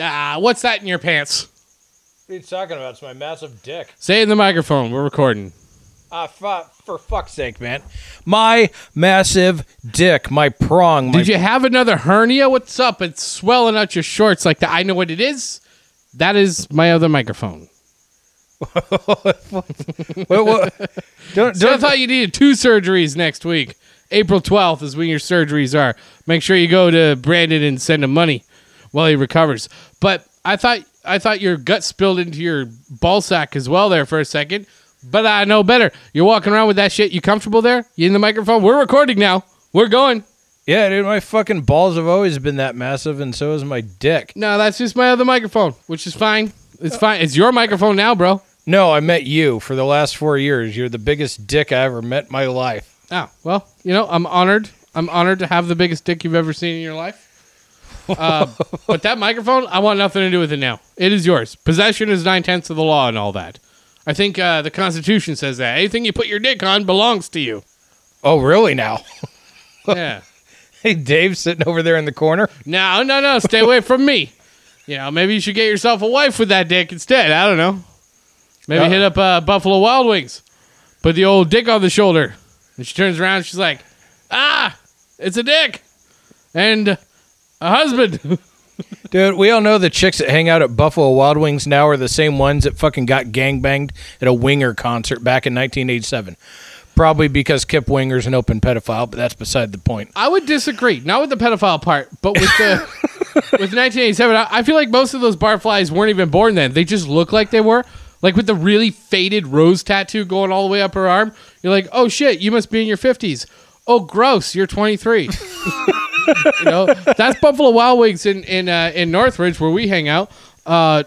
Ah, what's that in your pants? What are you talking about? It's my massive dick. Say it in the microphone. We're recording. Ah, fu- for fuck's sake, man. My massive dick, my prong. My Did you have another hernia? What's up? It's swelling out your shorts like that. I know what it is. That is my other microphone. What- what- don't, So I don't, thought you needed two surgeries next week. April 12th is when your surgeries are. Make sure you go to Brandon and send him money while he recovers. But I thought I thought your gut spilled into your ball sack as well there for a second. But I know better. You're walking around with that shit. You comfortable there? You in the microphone? We're recording now. We're going. yeah, dude, my fucking balls have always been that massive, and so is my dick. No, that's just my other microphone, which is fine. It's uh, fine. It's your microphone now, bro. No, I met you for the last four years. You're the biggest dick I ever met in my life. Oh, well, you know, I'm honored. I'm honored to have the biggest dick you've ever seen in your life. Uh, but that microphone, I want nothing to do with it now. It is yours. Possession is nine tenths of the law and all that. I think uh, the Constitution says that. Anything you put your dick on belongs to you. Oh, really now? Yeah. Hey, Dave sitting over there in the corner. No, no, no. Stay away from me. You know, maybe you should get yourself a wife with that dick instead. I don't know. Maybe Uh- hit up uh, Buffalo Wild Wings. Put the old dick on the shoulder. And she turns around. She's like, ah, it's a dick. And a husband. Dude, we all know the chicks that hang out at Buffalo Wild Wings now are the same ones that fucking got gangbanged at a Winger concert back in 1987. Probably because Kip Winger's an open pedophile, but that's beside the point. I would disagree. Not with the pedophile part, but with the with 1987. I, I feel like most of those barflies weren't even born then. They just look like they were. Like with the really faded rose tattoo going all the way up her arm. You're like, oh shit, you must be in your 50s. Oh, gross, you're 23. you know, that's Buffalo Wild Wings in in uh, in Northridge where we hang out. Uh,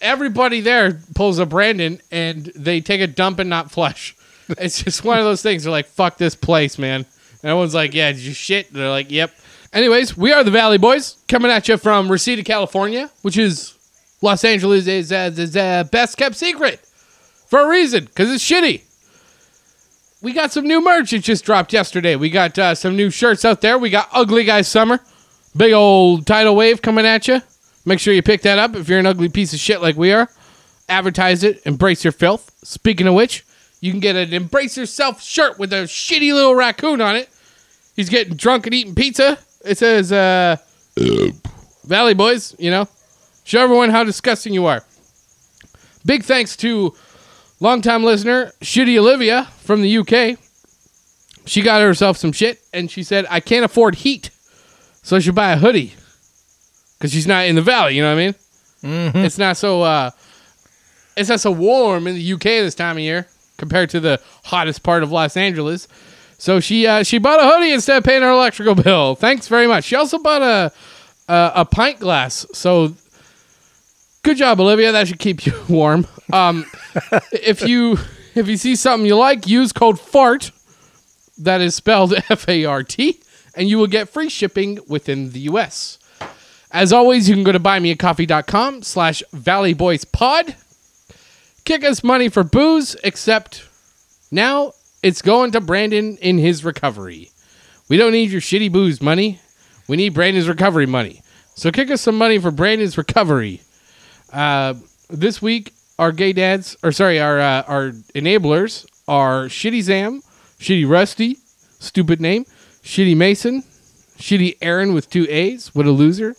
everybody there pulls a Brandon and they take a dump and not flush. It's just one of those things. They're like, "Fuck this place, man." And everyone's like, "Yeah, did you shit?" They're like, "Yep." Anyways, we are the Valley Boys coming at you from Reseda, California, which is Los Angeles' is, uh, is, uh, best kept secret for a reason because it's shitty. We got some new merch. It just dropped yesterday. We got uh, some new shirts out there. We got Ugly Guy Summer, big old tidal wave coming at you. Make sure you pick that up if you're an ugly piece of shit like we are. Advertise it, embrace your filth. Speaking of which, you can get an embrace yourself shirt with a shitty little raccoon on it. He's getting drunk and eating pizza. It says, uh, Valley Boys, you know, show everyone how disgusting you are. Big thanks to longtime listener, Shitty Olivia from the UK. She got herself some shit and she said, I can't afford heat, so I should buy a hoodie. Because she's not in the valley, you know what I mean? It's not so uh, it's not so warm in the UK this time of year compared to the hottest part of Los Angeles. So she uh, she bought a hoodie instead of paying her electrical bill. Thanks very much. She also bought a a, a pint glass. So good job, Olivia. That should keep you warm. Um, if you if you see something you like, use code FART. That is spelled F A R T, and you will get free shipping within the U.S. As always, you can go to buymeacoffee.com slash valleyboyspod. Kick us money for booze, except now it's going to Brandon in his recovery. We don't need your shitty booze money. We need Brandon's recovery money. So kick us some money for Brandon's recovery. Uh, this week, our gay dads, or sorry, our uh, our enablers are Shitty Zam, Shitty Rusty, stupid name, Shitty Mason, Shitty Aaron with two A's, what a loser,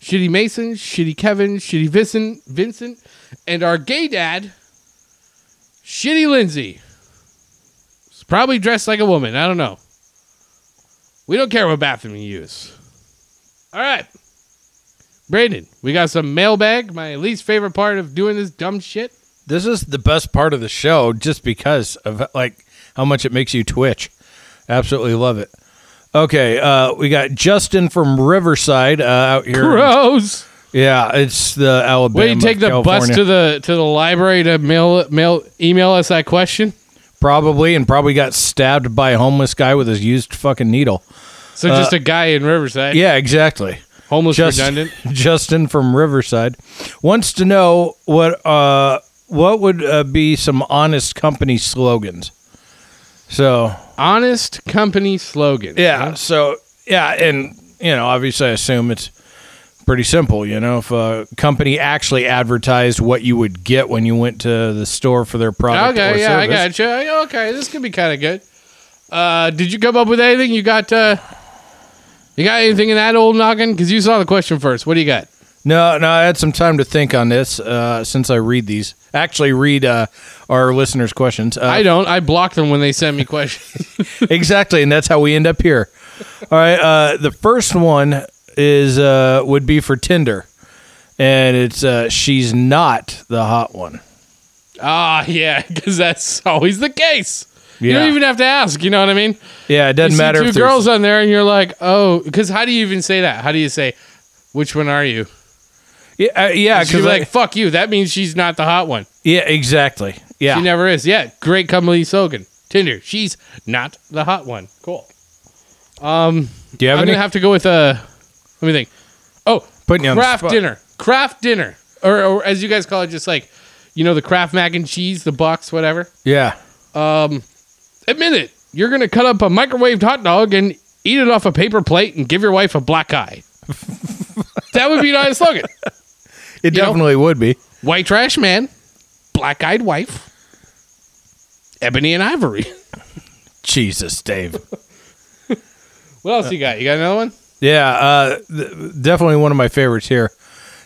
Shitty Mason, Shitty Kevin, Shitty Vincent, Vincent, and our gay dad, Shitty Lindsay. Probably dressed like a woman. I don't know. We don't care what bathroom you use. All right. Brandon, we got some mailbag, my least favorite part of doing this dumb shit. This is the best part of the show just because of like how much it makes you twitch. Absolutely love it. Okay, uh, we got Justin from Riverside uh, out here. Gross. Yeah, it's the Alabama. Wait, you take the bus to the to the library to mail mail email us that question. probably and probably got stabbed by a homeless guy with his used fucking needle. So just a guy in Riverside, Uh, Yeah, exactly. Homeless Just- redundant. Justin from Riverside wants to know what uh what would uh, be some honest company slogans. So Honest company slogans. yeah, so yeah, and you know, obviously, I assume it's pretty simple. You know, if a company actually advertised what you would get when you went to the store for their product. Okay, yeah, I service. got you. Okay, this could be kind of good. Uh, did you come up with anything? You got uh, you got anything in that old noggin? Because you saw the question first. What do you got? No, no, I had some time to think on this uh, since I read these. Actually, read uh, our listeners' questions. Uh, I don't. I block them when they send me questions. exactly, and that's how we end up here. All right, uh, the first one is uh, would be for Tinder, and it's uh, she's not the hot one. ah, yeah, because that's always the case. You Yeah. don't even have to ask. You know what I mean? Yeah, it doesn't see matter two if there's- girls on there, and you're like, oh, because how do you even say that? How do you say, which one are you? Yeah, uh, yeah, She's because like, fuck you. That means she's not the hot one. yeah, exactly. Yeah, She never is. Yeah, great Kamali Sogan. Tinder. She's not the hot one. Cool. Um, Do you have I'm any? gonna have to go with uh. Let me think. Oh, Putting you on the craft spot. dinner. Kraft Dinner, or, or as you guys call it, just like you know the Kraft mac and cheese, the box, whatever. yeah, Um, admit it. You're gonna cut up a microwaved hot dog and eat it off a paper plate and give your wife a black eye. that would be a nice slogan. it You know? definitely would be. White trash man, black eyed wife, ebony and ivory. Jesus, Dave. What else you got? You got another one? Yeah, uh, th- definitely one of my favorites here.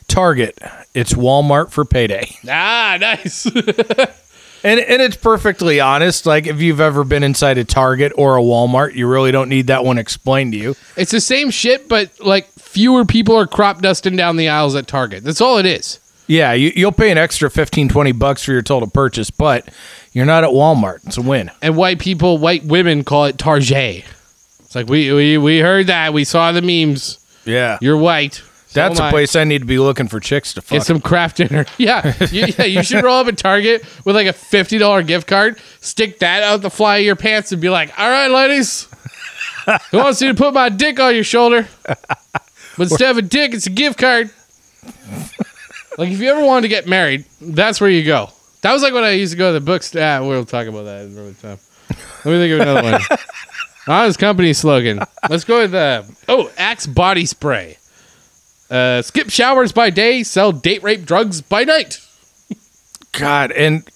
Target. It's Walmart for payday. Ah, nice. And and it's perfectly honest. Like if you've ever been inside a Target or a Walmart, you really don't need that one explained to you. it's the same shit, but like fewer people are crop dusting down the aisles at Target. That's all it is. Yeah, you, you'll pay an extra 15, 20 bucks for your total purchase, but you're not at Walmart. It's a win. And white people, white women call it Target. It's like we we, we heard that. We saw the memes. Yeah. You're white. So That's a I. place I need to be looking for chicks to fuck. Get some Kraft Dinner. Yeah, you, yeah. You should roll up at Target with like a fifty dollar gift card. Stick that out the fly of your pants and be like, "All right, ladies, who wants me to put my dick on your shoulder?" But instead of a dick, it's a gift card. like if you ever wanted to get married, that's where you go. That was like when I used to go to the bookstore. Ah, we'll talk about that another time. Let me think of another one. Honest company slogan. Let's go with uh, oh Axe body spray. Uh, skip showers by day, sell date rape drugs by night. God, and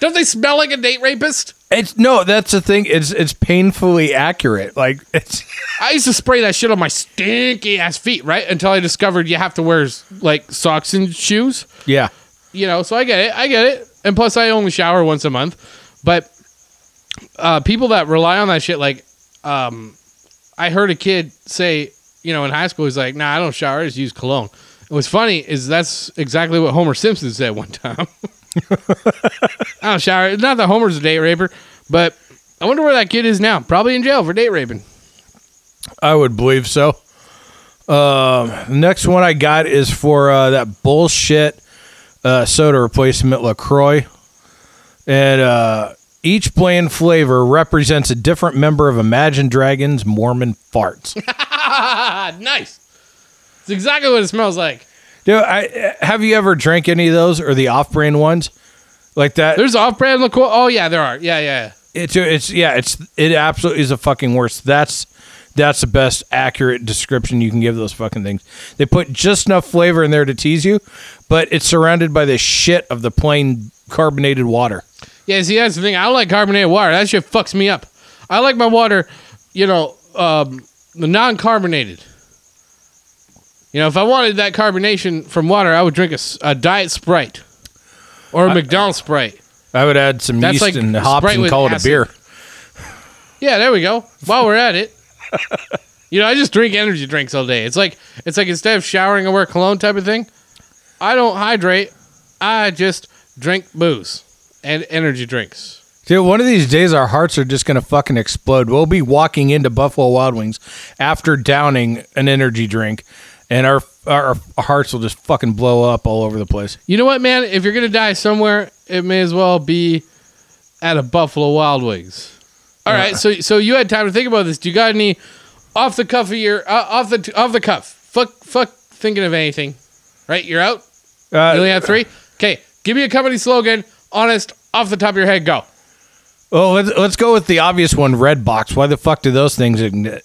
Don't they smell like a date rapist? it's no, that's the thing. It's it's painfully accurate. Like it's I used to spray that shit on my stinky ass feet, right? Until I discovered you have to wear like socks and shoes. yeah. You know, so I get it. I get it. And plus, I only shower once a month. But uh, people that rely on that shit, like, um, I heard a kid say, you know, in high school, he's like, nah, I don't shower. I just use cologne. And what's funny is that's exactly what Homer Simpson said one time. I don't shower. Not that Homer's a date raper, but I wonder where that kid is now. Probably in jail for date raping. I would believe so. The next one I got is for uh, that bullshit uh, soda replacement LaCroix, and uh, each plain flavor represents a different member of Imagine Dragons Mormon farts. Nice. It's exactly what it smells like. Dude, I, have you ever drank any of those or the off-brand ones like that? There's off-brand LaCroix. Oh yeah, there are. Yeah, yeah. yeah. It's it's yeah, it's it absolutely is the fucking worst. That's that's the best accurate description you can give those fucking things. They put just enough flavor in there to tease you, but it's surrounded by the shit of the plain carbonated water. Yeah, see, that's the thing. I don't like carbonated water. That shit fucks me up. I like my water, you know, um, the non-carbonated. You know, if I wanted that carbonation from water, I would drink a, a diet Sprite or a McDonald's Sprite. I would add some That's yeast like and hops Sprite and call it a beer. Yeah, there we go. While we're at it, you know, I just drink energy drinks all day. It's like it's like instead of showering, I wear cologne type of thing. I don't hydrate. I just drink booze and energy drinks. Dude, one of these days our hearts are just gonna fucking explode. We'll be walking into Buffalo Wild Wings after downing an energy drink, and our our, our hearts will just fucking blow up all over the place. You know what, man? If you're gonna die somewhere, it may as well be at a Buffalo Wild Wings. All right, so so you had time to think about this. Do you got any off the cuff of your uh, off the off the cuff? Fuck fuck thinking of anything. Right, you're out. Uh, You only have three. Okay, give me a company slogan. Honest, off the top of your head, go. Oh, let's, let's go with the obvious one, Redbox. Why the fuck do those things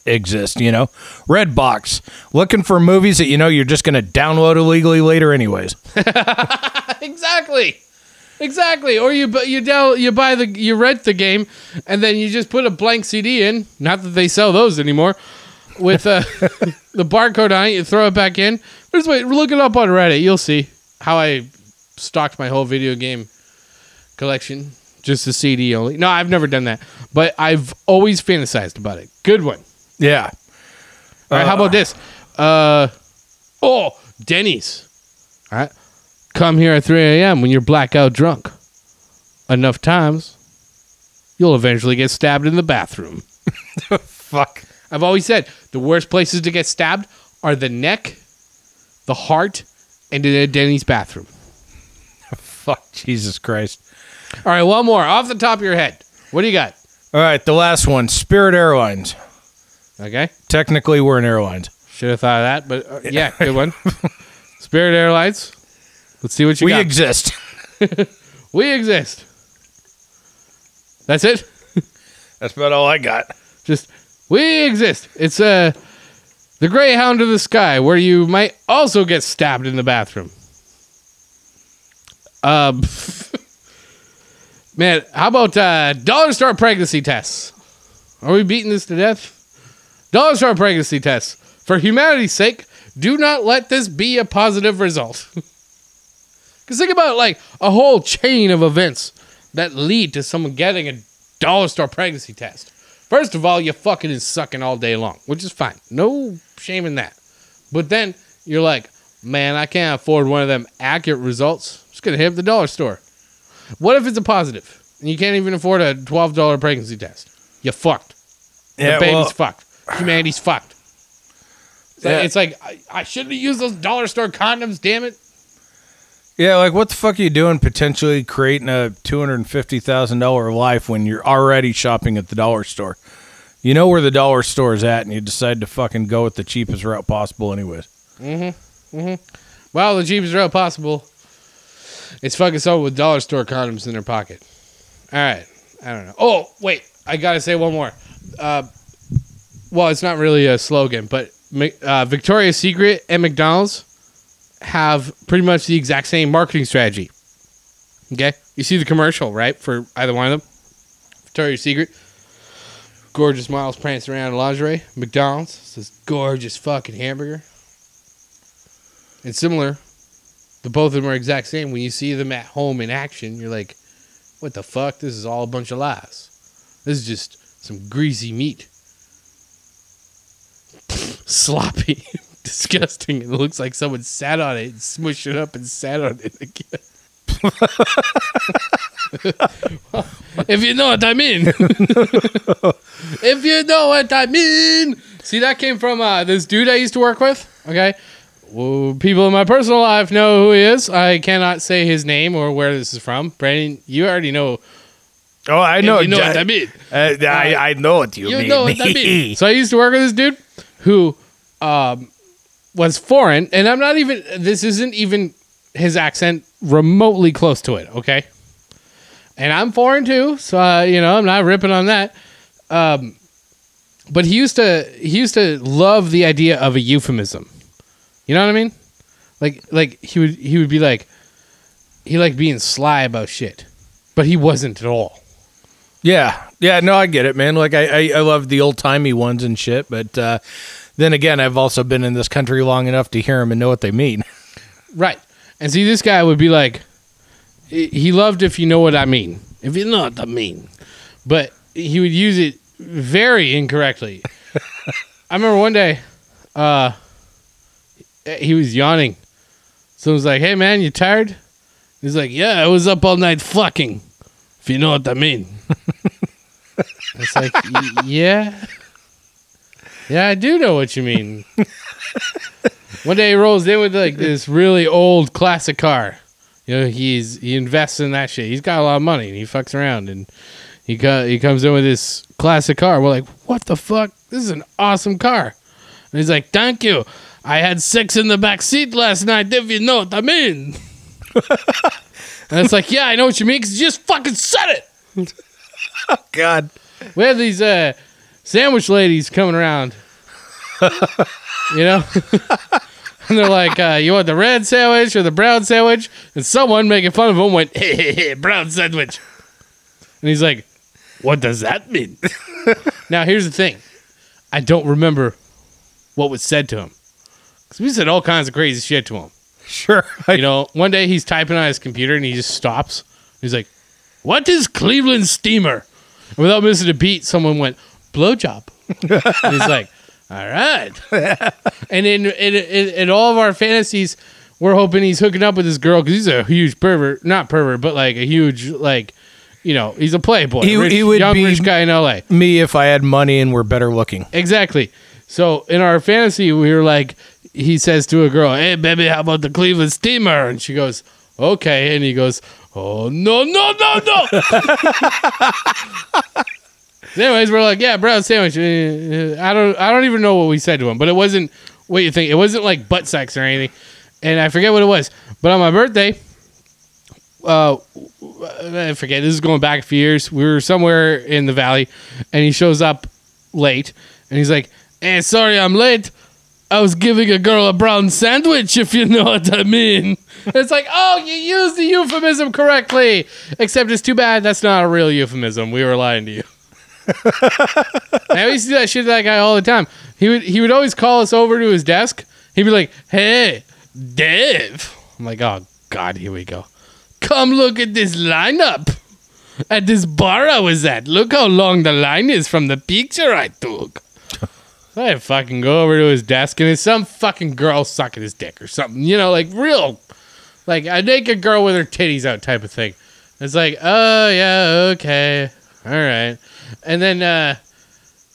exist, you know? Redbox. Looking for movies that you know you're just going to download illegally later anyways. Exactly. Exactly. Or you you you buy the you rent the game and then you just put a blank CD in. Not that they sell those anymore. With uh, the barcode on it, you throw it back in. Just wait, look it up on Reddit. You'll see how I stocked my whole video game collection. Just a CD only. No, I've never done that, but I've always fantasized about it. Good one. Yeah. All right, how about this? Uh, oh, Denny's. All right, come here at 3 a.m. when you're blackout drunk. Enough times, you'll eventually get stabbed in the bathroom. Fuck. I've always said the worst places to get stabbed are the neck, the heart, and in a Denny's bathroom. Fuck. Jesus Christ. All right, one more off the top of your head. What do you got? All right, the last one Spirit Airlines. Okay, Technically, we're in airlines. should have thought of that, but uh, yeah, good one. Spirit Airlines. Let's see what you we got. exist. we exist. That's it. That's about all I got. Just we exist. It's uh the Greyhound of the Sky, where you might also get stabbed in the bathroom. Um, man, how about uh, dollar store pregnancy tests? Are we beating this to death? Dollar store pregnancy tests. For humanity's sake, do not let this be a positive result. Because think about like a whole chain of events that lead to someone getting a dollar store pregnancy test. First of all, you're fucking and sucking all day long, which is fine. No shame in that. But then you're like, man, I can't afford one of them accurate results. I'm just gonna hit up the dollar store. What if it's a positive and you can't even afford a twelve dollar pregnancy test? You fucked. The baby's well, fucked. Humanity's fucked. It's like, Yeah. it's like I, I shouldn't have used those dollar store condoms. Damn it. yeah, like what the fuck are you doing potentially creating a $250,000 life when you're already shopping at the dollar store? You know where the dollar store is at and you decide to fucking go with the cheapest route possible anyways. Mhm. Mhm. Well, the cheapest route possible. It's fucking someone with dollar store condoms in their pocket. All right. I don't know. Oh, wait. I got to say one more. Uh, well, it's not really a slogan, but uh, Victoria's Secret and McDonald's have pretty much the exact same marketing strategy. Okay? You see the commercial, right? For either one of them. Victoria's Secret. Gorgeous models prancing around in lingerie. McDonald's. This gorgeous fucking hamburger. And similar, the both of them are exact same. When you see them at home in action, you're like, what the fuck? This is all a bunch of lies. This is just some greasy meat. Sloppy. Disgusting. It looks like someone sat on it and smushed it up and sat on it again. if you know what I mean. if you know what I mean. See, that came from uh, this dude I used to work with. Okay. Well, people in my personal life know who he is. I cannot say his name or where this is from. Brandon, you already know. Oh, I know. you know Ja- what I mean. Uh, I, I know what you, You mean. know what I mean. so I used to work with this dude who um, was foreign, and I'm not even. This isn't even his accent remotely close to it. Okay, and I'm foreign too, so uh, you know I'm not ripping on that. Um, but he used to he used to love the idea of a euphemism. You know what I mean? Like like he would he would be like he liked being sly about shit, but he wasn't at all. Yeah, yeah, no, I get it, man. Like I, I, I love the old timey ones and shit, but uh, then again, I've also been in this country long enough to hear them and know what they mean. Right. And see, this guy would be like, he he loved if you know what I mean. If you know what I mean. But he would use it very incorrectly. I remember one day, uh, Eh, he was yawning. Someone was like, hey, man, you tired? He's like, yeah, I was up all night fucking, if you know what I mean. it's like, yeah. Yeah, I do know what you mean. One day he rolls in with like this really old classic car. You know, he's he invests in that shit. He's got a lot of money and he fucks around and he co- he comes in with this classic car. We're like, what the fuck? This is an awesome car. And he's like, thank you. I had sex in the back seat last night. If you know what I mean. and it's like, yeah, I know what you mean because you just fucking said it. Oh, God. we have these uh, sandwich ladies coming around. you know? and they're like, uh, you want the red sandwich or the brown sandwich? And someone making fun of him went, hey, hey, hey, brown sandwich. And he's like, what does that mean? now, here's the thing I don't remember what was said to him. Because we said all kinds of crazy shit to him. Sure. I, You know, one day he's typing on his computer and he just stops. He's like, "What is Cleveland steamer?" And without missing a beat, someone went blowjob. and he's like, "All right." and in, in in in all of our fantasies, we're hoping he's hooking up with this girl because he's a huge pervert, not pervert, but like a huge like, you know, he's a playboy, He- rich, he would young be- rich guy in L.A. me if I had money and were better looking. Exactly. So in our fantasy, we were like, he says to a girl, "Hey, baby, how about the Cleveland Steamer?" And she goes, "Okay." And he goes, "Oh no, no, no, no!" Anyways, we're like, "Yeah, brown sandwich." Uh, I don't, I don't even know what we said to him, but it wasn't what you think. It wasn't like butt sex or anything, and I forget what it was. But on my birthday, uh, I forget. This is going back a few years. We were somewhere in the valley, and he shows up late, and he's like, "Hey, sorry, I'm late. I was giving a girl a brown sandwich, if you know what I mean." It's like, "Oh, you used the euphemism correctly." Except it's too bad that's not a real euphemism. We were lying to you. I used to do that shit to that guy all the time. He would he would always call us over to his desk. He'd be like, "Hey, Dave." I'm like, "Oh God, here we go." Come look at this lineup at this bar I was at. Look how long the line is from the picture I took. I fucking go over to his desk and it's some fucking girl sucking his dick or something. You know, like real, like a naked girl with her titties out type of thing. It's like, oh yeah, okay, all right. And then uh,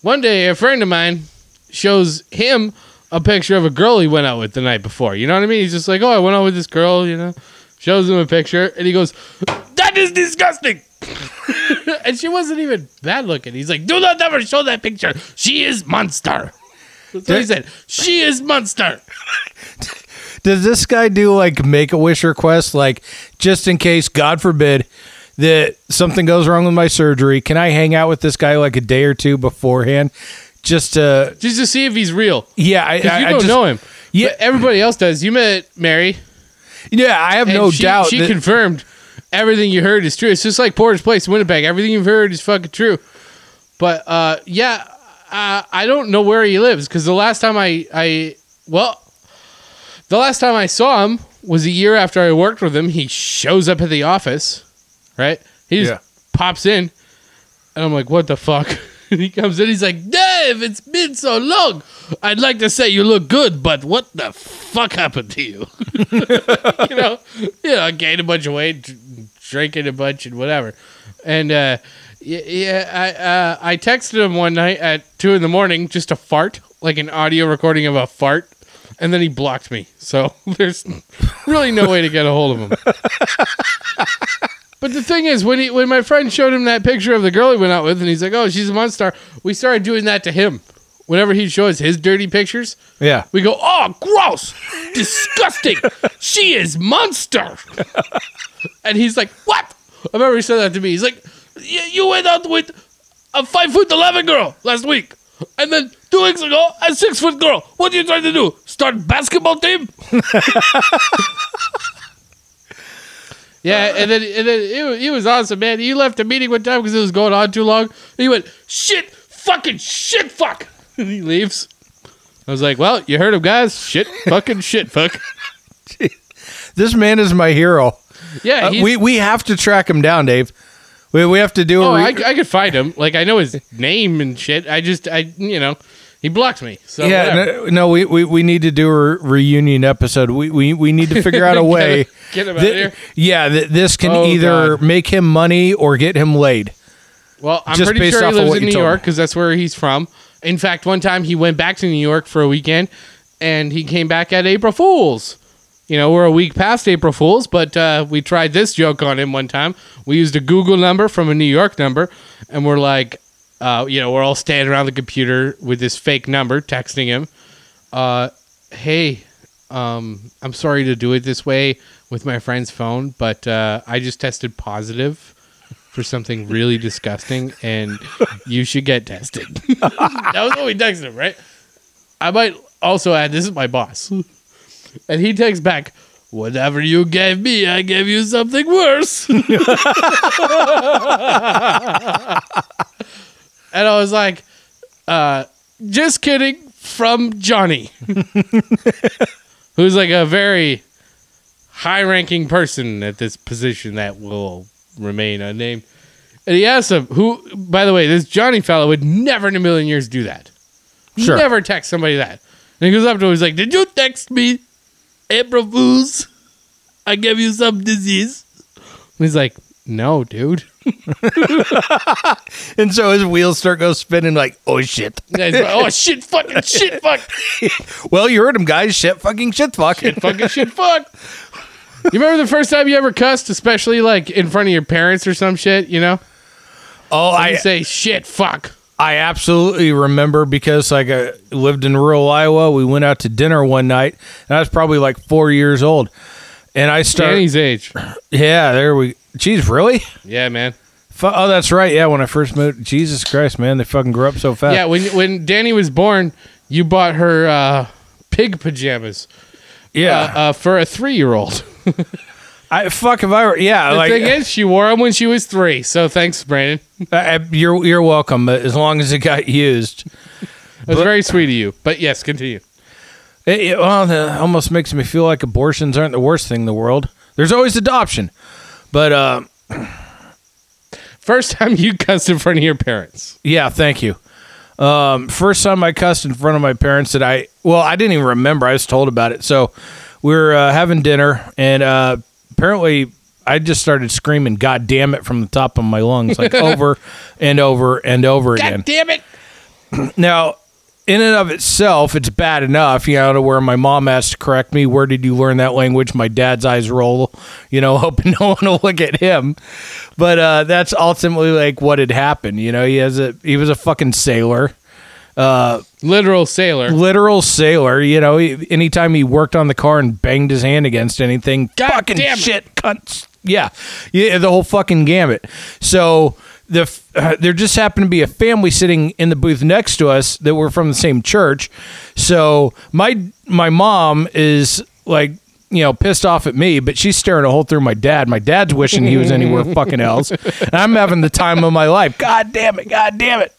one day a friend of mine shows him a picture of a girl he went out with the night before. You know what I mean? He's just like, oh, I went out with this girl. You know, shows him a picture and he goes, that is disgusting. and she wasn't even bad looking. He's like, do not ever show that picture. She is monster. That's what he said. She is monster. Does this guy do like make a wish request, like just in case, God forbid, that something goes wrong with my surgery? Can I hang out with this guy like a day or two beforehand? Just to, Just to see if he's real. yeah, I, I, you don't just, know him. Yeah. But everybody else does. You met Mary. yeah, I have no she, doubt. She that- confirmed everything you heard is true. It's just like Portage Place, Winnipeg. Everything you've heard is fucking true. But uh, yeah, uh, I don't know where he lives because the last time I, I, well, the last time I saw him was a year after I worked with him. He shows up at the office, right? He just Yeah. pops in, and I'm like, what the fuck? And he comes in, he's like, Dave, it's been so long. I'd like to say you look good, but what the fuck happened to you? you know, you know, I gained a bunch of weight, drinking a bunch and whatever. And uh, yeah, yeah, I uh, I texted him one night at two in the morning just a fart, like an audio recording of a fart, and then he blocked me. So there's really no way to get a hold of him. But the thing is, when he when my friend showed him that picture of the girl he went out with, and he's like, "Oh, she's a monster," we started doing that to him. Whenever he shows his dirty pictures, yeah, we go, "Oh, gross, disgusting! she is monster." and he's like, "What?" I remember he said that to me. He's like, "Y- "You went out with a five foot eleven girl last week, and then two weeks ago a six foot girl. What are you trying to do? Start basketball team?" Yeah, and then and then it, it was awesome, man. He left the meeting one time because it was going on too long. He went, "Shit, fucking shit, fuck," and he leaves. I was like, "Well, you heard him, guys. Shit, fucking shit, fuck." this man is my hero. Yeah, Uh, we we have to track him down, Dave. We, we have to do. a Oh, re- I, I could find him. Like I know his name and shit. I just, I, you know, he blocked me. So yeah, no, no, we, we, we need to do a reunion episode. We, we we need to figure out a Get way. him- get him out of here. Yeah, th- this can Oh, either God. make him money or get him laid. Well, I'm Just pretty sure he lives in New York because that's where he's from. In fact, one time he went back to New York for a weekend, and he came back at April Fools. You know, we're a week past April Fools, but uh, we tried this joke on him one time. We used a Google number from a New York number, and we're like, uh, you know, we're all standing around the computer with this fake number, texting him. Uh, hey, um, I'm sorry to do it this way with my friend's phone, but uh, I just tested positive for something really disgusting, and you should get tested. that was what we texted him, right? I might also add this is my boss, and he texts back. Whatever you gave me, I gave you something worse. and I was like, uh, just kidding, from Johnny, who's like a very high ranking person at this position that will remain unnamed. And he asked him, who, by the way, this Johnny fellow would never in a million years do that. Sure. Never text somebody that. And he goes up to him, he's like, Did you text me? April Fools? I gave you some disease. And he's like, No, dude. And so his wheels start go spinning like, oh shit. Yeah, he's like, oh shit, fucking shit, fuck, Well, you heard him, guys. Shit, fucking shit, fuck. fucking shit, fuck. You remember the first time you ever cussed, especially like in front of your parents or some shit, you know? Oh, I I say shit, fuck. I absolutely remember because like I lived in rural Iowa. We went out to dinner one night, and I was probably like four years old. And I started, Danny's age. yeah, there we. Jeez, really? Yeah, man. Fu- Oh, that's right. Yeah, when I first moved, Jesus Christ, man, they fucking grew up so fast. Yeah, when when Danny was born, you bought her uh, pig pajamas yeah. uh, uh, for a three year old. I fuck if I were. Yeah, The like thing is, she wore them when she was three. So thanks, Brandon. uh, you're you're welcome. But as long as it got used, It was very sweet of you. But yes, continue. it, it, well, that almost makes me feel like abortions aren't the worst thing in the world. There's always adoption, but uh, First time you cussed in front of your parents. Yeah, thank you. Um, first time I cussed in front of my parents that I well, I didn't even remember. I was told about it. So we were uh, having dinner, and uh, apparently I just started screaming "God damn it!" from the top of my lungs, like over and over and over again. God damn it! Now, in and of itself, it's bad enough, you know, to where my mom has to correct me. Where did you learn that language? My dad's eyes roll, you know, hoping no one will look at him. But uh, that's ultimately like what had happened. You know, he has a he was a fucking sailor, Literal sailor. literal sailor. You know, he, anytime he worked on the car and banged his hand against anything, God fucking shit, cunts. Yeah, yeah, the whole fucking gamut. So the uh, there just happened to be a family sitting in the booth next to us that were from the same church. So my my mom is like you know pissed off at me, but she's staring a hole through my dad. My dad's wishing he was anywhere fucking else. And I'm having the time of my life. God damn it! God damn it!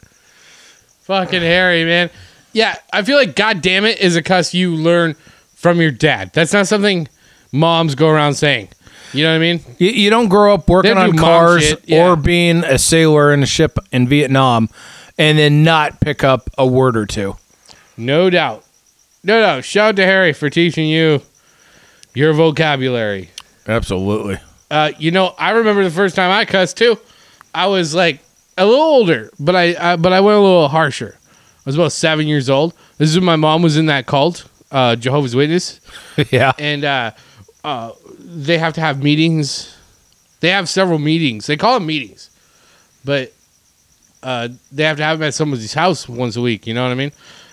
Fucking Harry, man. Yeah, I feel like God damn it is a cuss you learn from your dad. That's not something moms go around saying. You know what I mean? You, you don't grow up working on cars shit, yeah. or being a sailor in a ship in Vietnam and then not pick up a word or two. No doubt. No doubt. Shout out to Harry for teaching you your vocabulary. Absolutely. Uh, you know, I remember the first time I cussed too. I was like a little older, but I, I but I went a little harsher. I was about seven years old. This is when my mom was in that cult, uh, Jehovah's Witness, yeah. and uh, uh, they have to have meetings. They have several meetings. They call them meetings, but uh, they have to have them at somebody's house once a week. You know what I mean?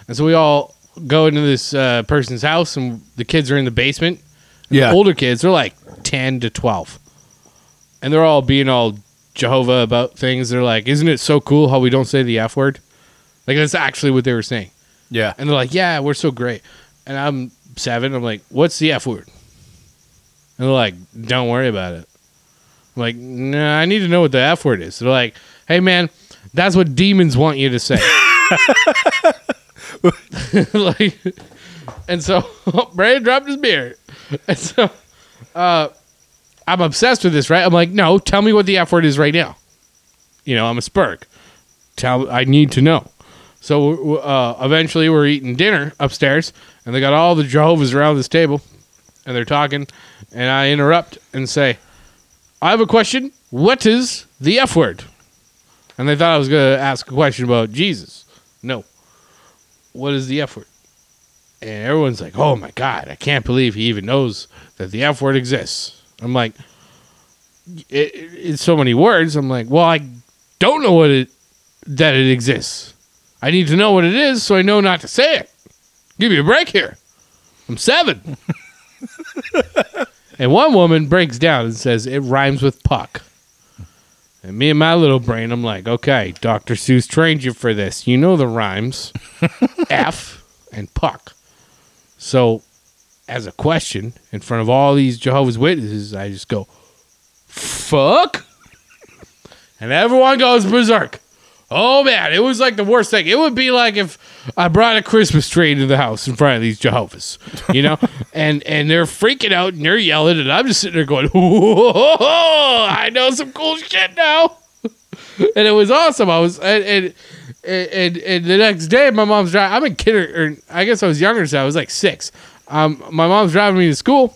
And so we all go into this uh, person's house, and the kids are in the basement. Yeah. the older kids, they're like ten to twelve, and they're all being all Jehovah about things. They're like, "Isn't it so cool how we don't say the f word?" Like that's actually what they were saying. Yeah. And they're like, yeah, we're so great. And I'm seven. I'm like, what's the F word? And they're like, don't worry about it. I'm like, nah, I need to know what the F word is. They're like, hey, man, that's what demons want you to say. like, and so Brandon dropped his beer. And so uh, I'm obsessed with this, right? I'm like, no, tell me what the F word is right now. You know, I'm a spurg. Tell I need to know. So uh, eventually, we're eating dinner upstairs, and they got all the Jehovah's around this table, and they're talking, and I interrupt and say, "I have a question. What is the F word?" And they thought I was going to ask a question about Jesus. No. What is the F word? And everyone's like, "Oh my God, I can't believe he even knows that the F word exists." I'm like, it, it- "It's so many words." I'm like, "Well, I don't know what it that it exists." I need to know what it is so I know not to say it. Give me a break here. I'm seven. and one woman breaks down and says it rhymes with puck. And me and my little brain, I'm like, okay, Dr. Seuss trained you for this. You know the rhymes F and puck. So, as a question in front of all these Jehovah's Witnesses, I just go, fuck. And everyone goes berserk. Oh man, it was like the worst thing. It would be like if I brought a Christmas tree into the house in front of these Jehovah's, you know, and and they're freaking out and they're yelling, and I'm just sitting there going, Whoa, I know some cool shit now. and it was awesome. I was and and, and and the next day, my mom's driving. I'm in kinder, or I guess I was younger, so I was like six. Um, my mom's driving me to school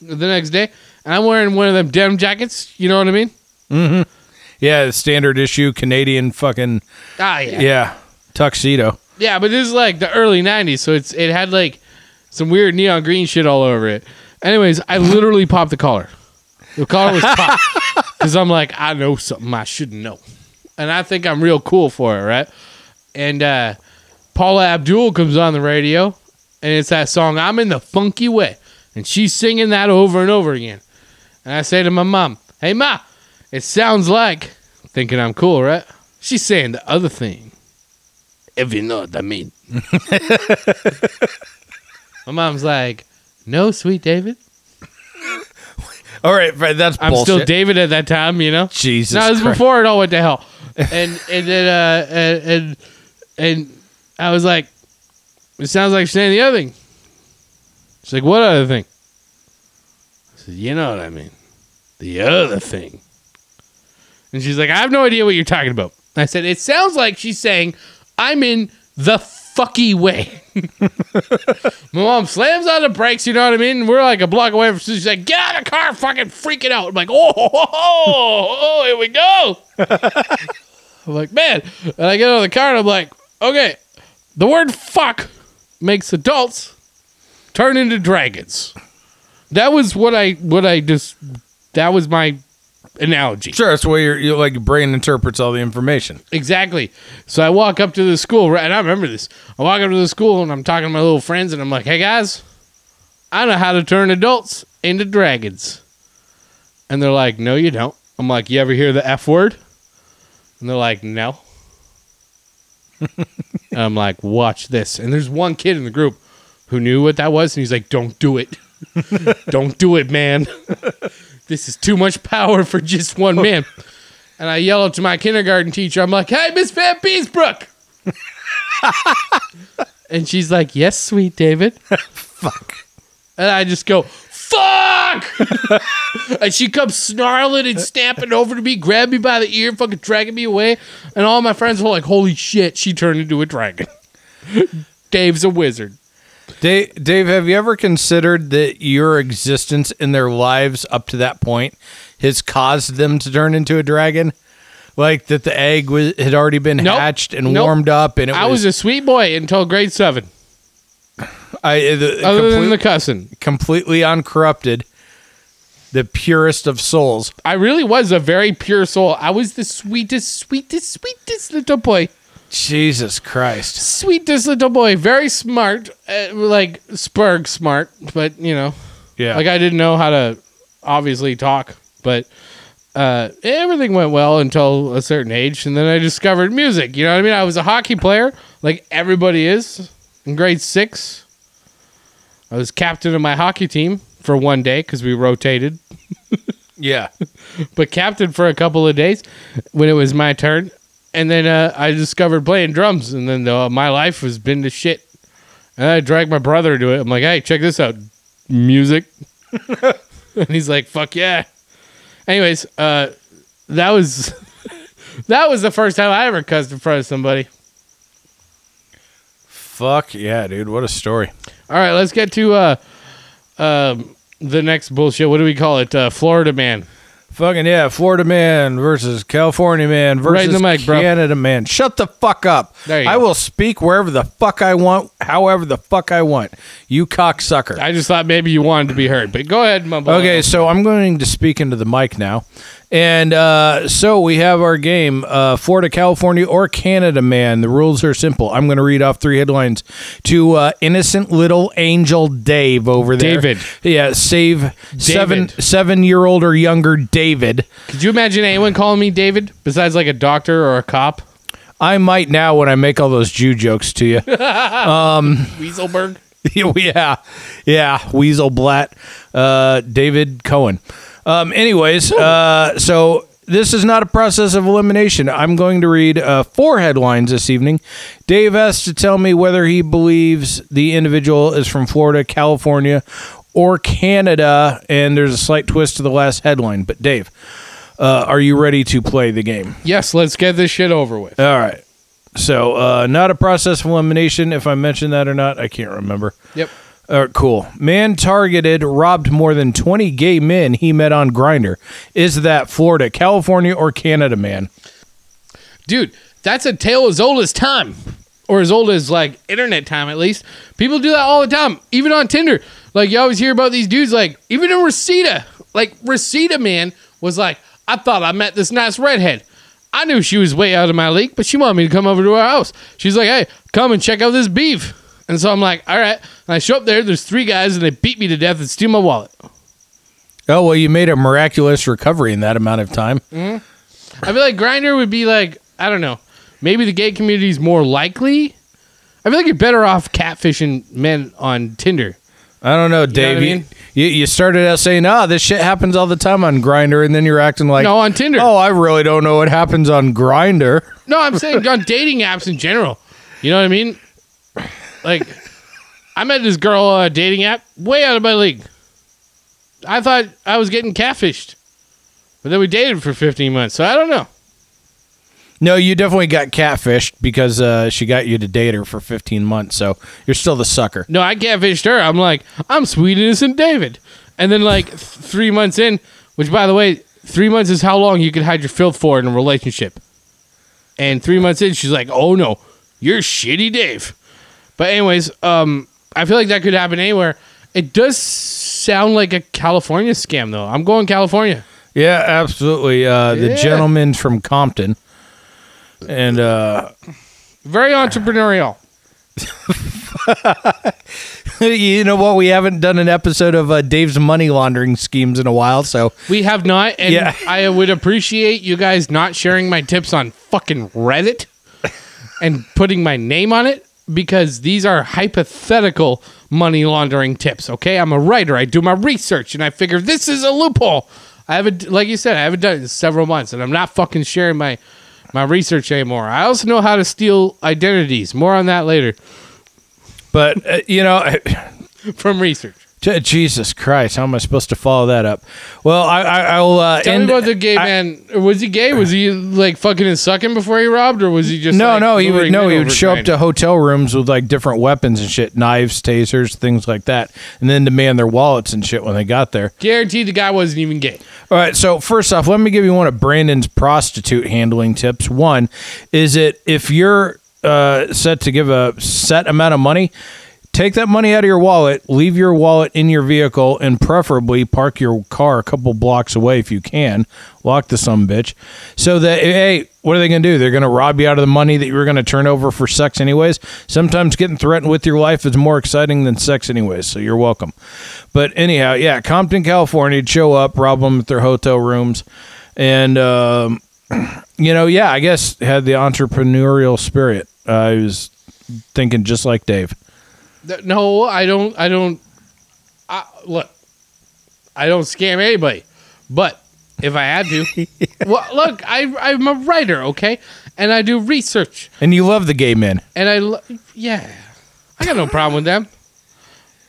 the next day, and I'm wearing one of them denim jackets. You know what I mean? Yeah, standard issue Canadian fucking Ah, yeah. yeah tuxedo. Yeah, but this is like the early '90s, so it's it had like some weird neon green shit all over it. Anyways, I literally popped the collar. The collar was popped because I'm like, I know something I shouldn't know, and I think I'm real cool for it, right? And uh, Paula Abdul comes on the radio, and it's that song "I'm in the Funky Way," and she's singing that over and over again. And I say to my mom, "Hey, ma, it sounds like thinking I'm cool, right?" She's saying the other thing if you know what I mean. My mom's like, "No, sweet David." All right, right, that's I'm bullshit. still David at that time, you know. Jesus no, it was Christ. before it all went to hell. And and then uh and and, and I was like, "It sounds like saying the other thing." She's like, "What other thing?" I said, "You know what I mean, the other thing." And she's like, "I have no idea what you're talking about." I said, "It sounds like she's saying I'm in the fucky way." My mom slams on the brakes, you know what I mean? We're like a block away from she's like, get out of the car, fucking freaking out. I'm like, oh, oh, oh, oh, here we go. I'm like, man. And I get out of the car and I'm like, okay, the word fuck makes adults turn into dragons. That was what I what I just that was my analogy. Sure, that's the way your your like your brain interprets all the information. Exactly. So I walk up to the school, right? And I remember this. I walk up to the school and I'm talking to my little friends, and I'm like, "Hey guys, I know how to turn adults into dragons." And they're like, "No, you don't." I'm like, "You ever hear the F word?" And they're like, "No." I'm like, "Watch this." And there's one kid in the group who knew what that was, and he's like, "Don't do it. don't do it, man." this is too much power for just one man. And I yell to my kindergarten teacher, I'm like, hey, Miss Van Beesbrook. and she's like, yes, sweet David. Fuck. And I just go, fuck. and she comes snarling and stamping over to me, grab me by the ear, fucking dragging me away. And all my friends were like, holy shit, she turned into a dragon. Dave's a wizard. Dave, Dave, have you ever considered that your existence in their lives up to that point has caused them to turn into a dragon? Like that the egg was, had already been Nope. hatched and Nope. warmed up, and it I was a sweet boy until grade seven, I, the, other than the cussing. completely uncorrupted, the purest of souls. I really was a very pure soul. I was the sweetest, sweetest, sweetest little boy. Jesus Christ. Sweetest little boy. Very smart. Uh, like Spurg smart, but, you know, Yeah. like I didn't know how to obviously talk, but uh, everything went well until a certain age. And then I discovered music. You know what I mean? I was a hockey player, like everybody is in grade six. I was captain of my hockey team for one day because we rotated. yeah. but captain for a couple of days when it was my turn. And then uh, I discovered playing drums, and then uh, my life has been to shit. And I dragged my brother to it. I'm like, hey, check this out, music. and he's like, fuck yeah. Anyways, uh, that was that was the first time I ever cussed in front of somebody. Fuck yeah, dude. What a story. All right, let's get to uh, um, the next bullshit. What do we call it? Uh, Florida man. Fucking yeah, Florida man versus California man versus Right mic, bro. Canada man. Shut the fuck up. I go. will speak wherever the fuck I want, however the fuck I want. You cocksucker. I just thought maybe you wanted to be heard, but go ahead, mumble. Okay, so I'm going to speak into the mic now, And uh, so we have our game uh, Florida, California, or Canada man. The rules are simple. I'm going to read off three headlines to uh, innocent little angel Dave over there. David. Yeah, save seven seven year old or younger David. Could you imagine anyone calling me David besides like a doctor or a cop? I might now when I make all those Jew jokes to you. Weaselberg. yeah, yeah, Weasel Blatt, uh, David Cohen. Um, anyways, uh, so this is not a process of elimination. I'm going to read uh, four headlines this evening. Dave has to tell me whether he believes the individual is from Florida, California, or Canada, and there's a slight twist to the last headline. But Dave, uh, are you ready to play the game? Yes, let's get this shit over with. All right. So, uh, not a process of elimination. If I mentioned that or not, I can't remember. Yep. Right, cool. Man targeted, robbed more than 20 gay men he met on Grindr. Is that Florida, California, or Canada man? Dude, that's a tale as old as time. Or as old as like internet time at least. People do that all the time, even on Tinder. Like you always hear about these dudes like even in Reseda. Like Reseda man was like, I thought I met this nice redhead. I knew she was way out of my league, but she wanted me to come over to her house. She's like, hey, come and check out this beef. And so I'm like, all right. And I show up there, there's three guys, and they beat me to death and steal my wallet. Oh, well, you made a miraculous recovery in that amount of time. I feel like Grindr would be like, I don't know, maybe the gay community is more likely. I feel like you're better off catfishing men on Tinder. I don't know, Dave. I You, mean? you, you started out saying, ah, this shit happens all the time on Grindr, and then you're acting like, No, on Tinder. oh, I really don't know what happens on Grindr. No, I'm saying on dating apps in general. You know what I mean? Like, I met this girl on a dating app, way out of my league. I thought I was getting catfished, but then we dated for 15 months. So I don't know. No, you definitely got catfished because uh, she got you to date her for 15 months, so you're still the sucker. No, I catfished her. I'm like, I'm sweet innocent David. And then like th- three months in, which by the way, three months is how long you can hide your filth for in a relationship. And three months in, she's like, "Oh no, you're shitty, Dave." But anyways, um, I feel like that could happen anywhere. It does sound like a California scam, though. I'm going California. Yeah, absolutely. Uh, The Yeah. gentleman's from Compton. And uh, Very entrepreneurial. you know what? We haven't done an episode of uh, Dave's money laundering schemes in a while, so We have not, and Yeah. I would appreciate you guys not sharing my tips on fucking Reddit and putting my name on it because these are hypothetical money laundering tips. Okay, I'm a writer. I do my research, and I figure this is a loophole. I haven't, like you said, I haven't done it in several months, and I'm not fucking sharing my my research anymore. I also know how to steal identities. More on that later but uh, you know, from research. J- Jesus Christ, how am I supposed to follow that up? Well, I, I I'll uh, Tell end. me about the gay I- man. Was he gay? Was he like fucking and sucking before he robbed, or was he just no, like, no, he would no, he would show up to hotel rooms with like different weapons and shit, knives, tasers, things like that, and then demand their wallets and shit when they got there. Guaranteed the guy wasn't even gay. All right, so first off, let me give you one of Brandon's prostitute handling tips. One is it if you're uh, set to give a set amount of money, take that money out of your wallet, leave your wallet in your vehicle, and preferably park your car a couple blocks away if you can. Lock the some bitch, so that hey, what are they gonna do? They're gonna rob you out of the money that you were gonna turn over for sex anyways. Sometimes getting threatened with your life is more exciting than sex anyways. So you're welcome. But anyhow, yeah, Compton, California, would show up, rob them at their hotel rooms, and um, you know, yeah, I guess had the entrepreneurial spirit. I was thinking just like Dave. Th- No, I don't. I don't. I, look, I don't scam anybody. But if I had to, well, look, I, I'm a writer, okay, and I do research, And you love the gay men. and I, lo- yeah, I got no problem with them.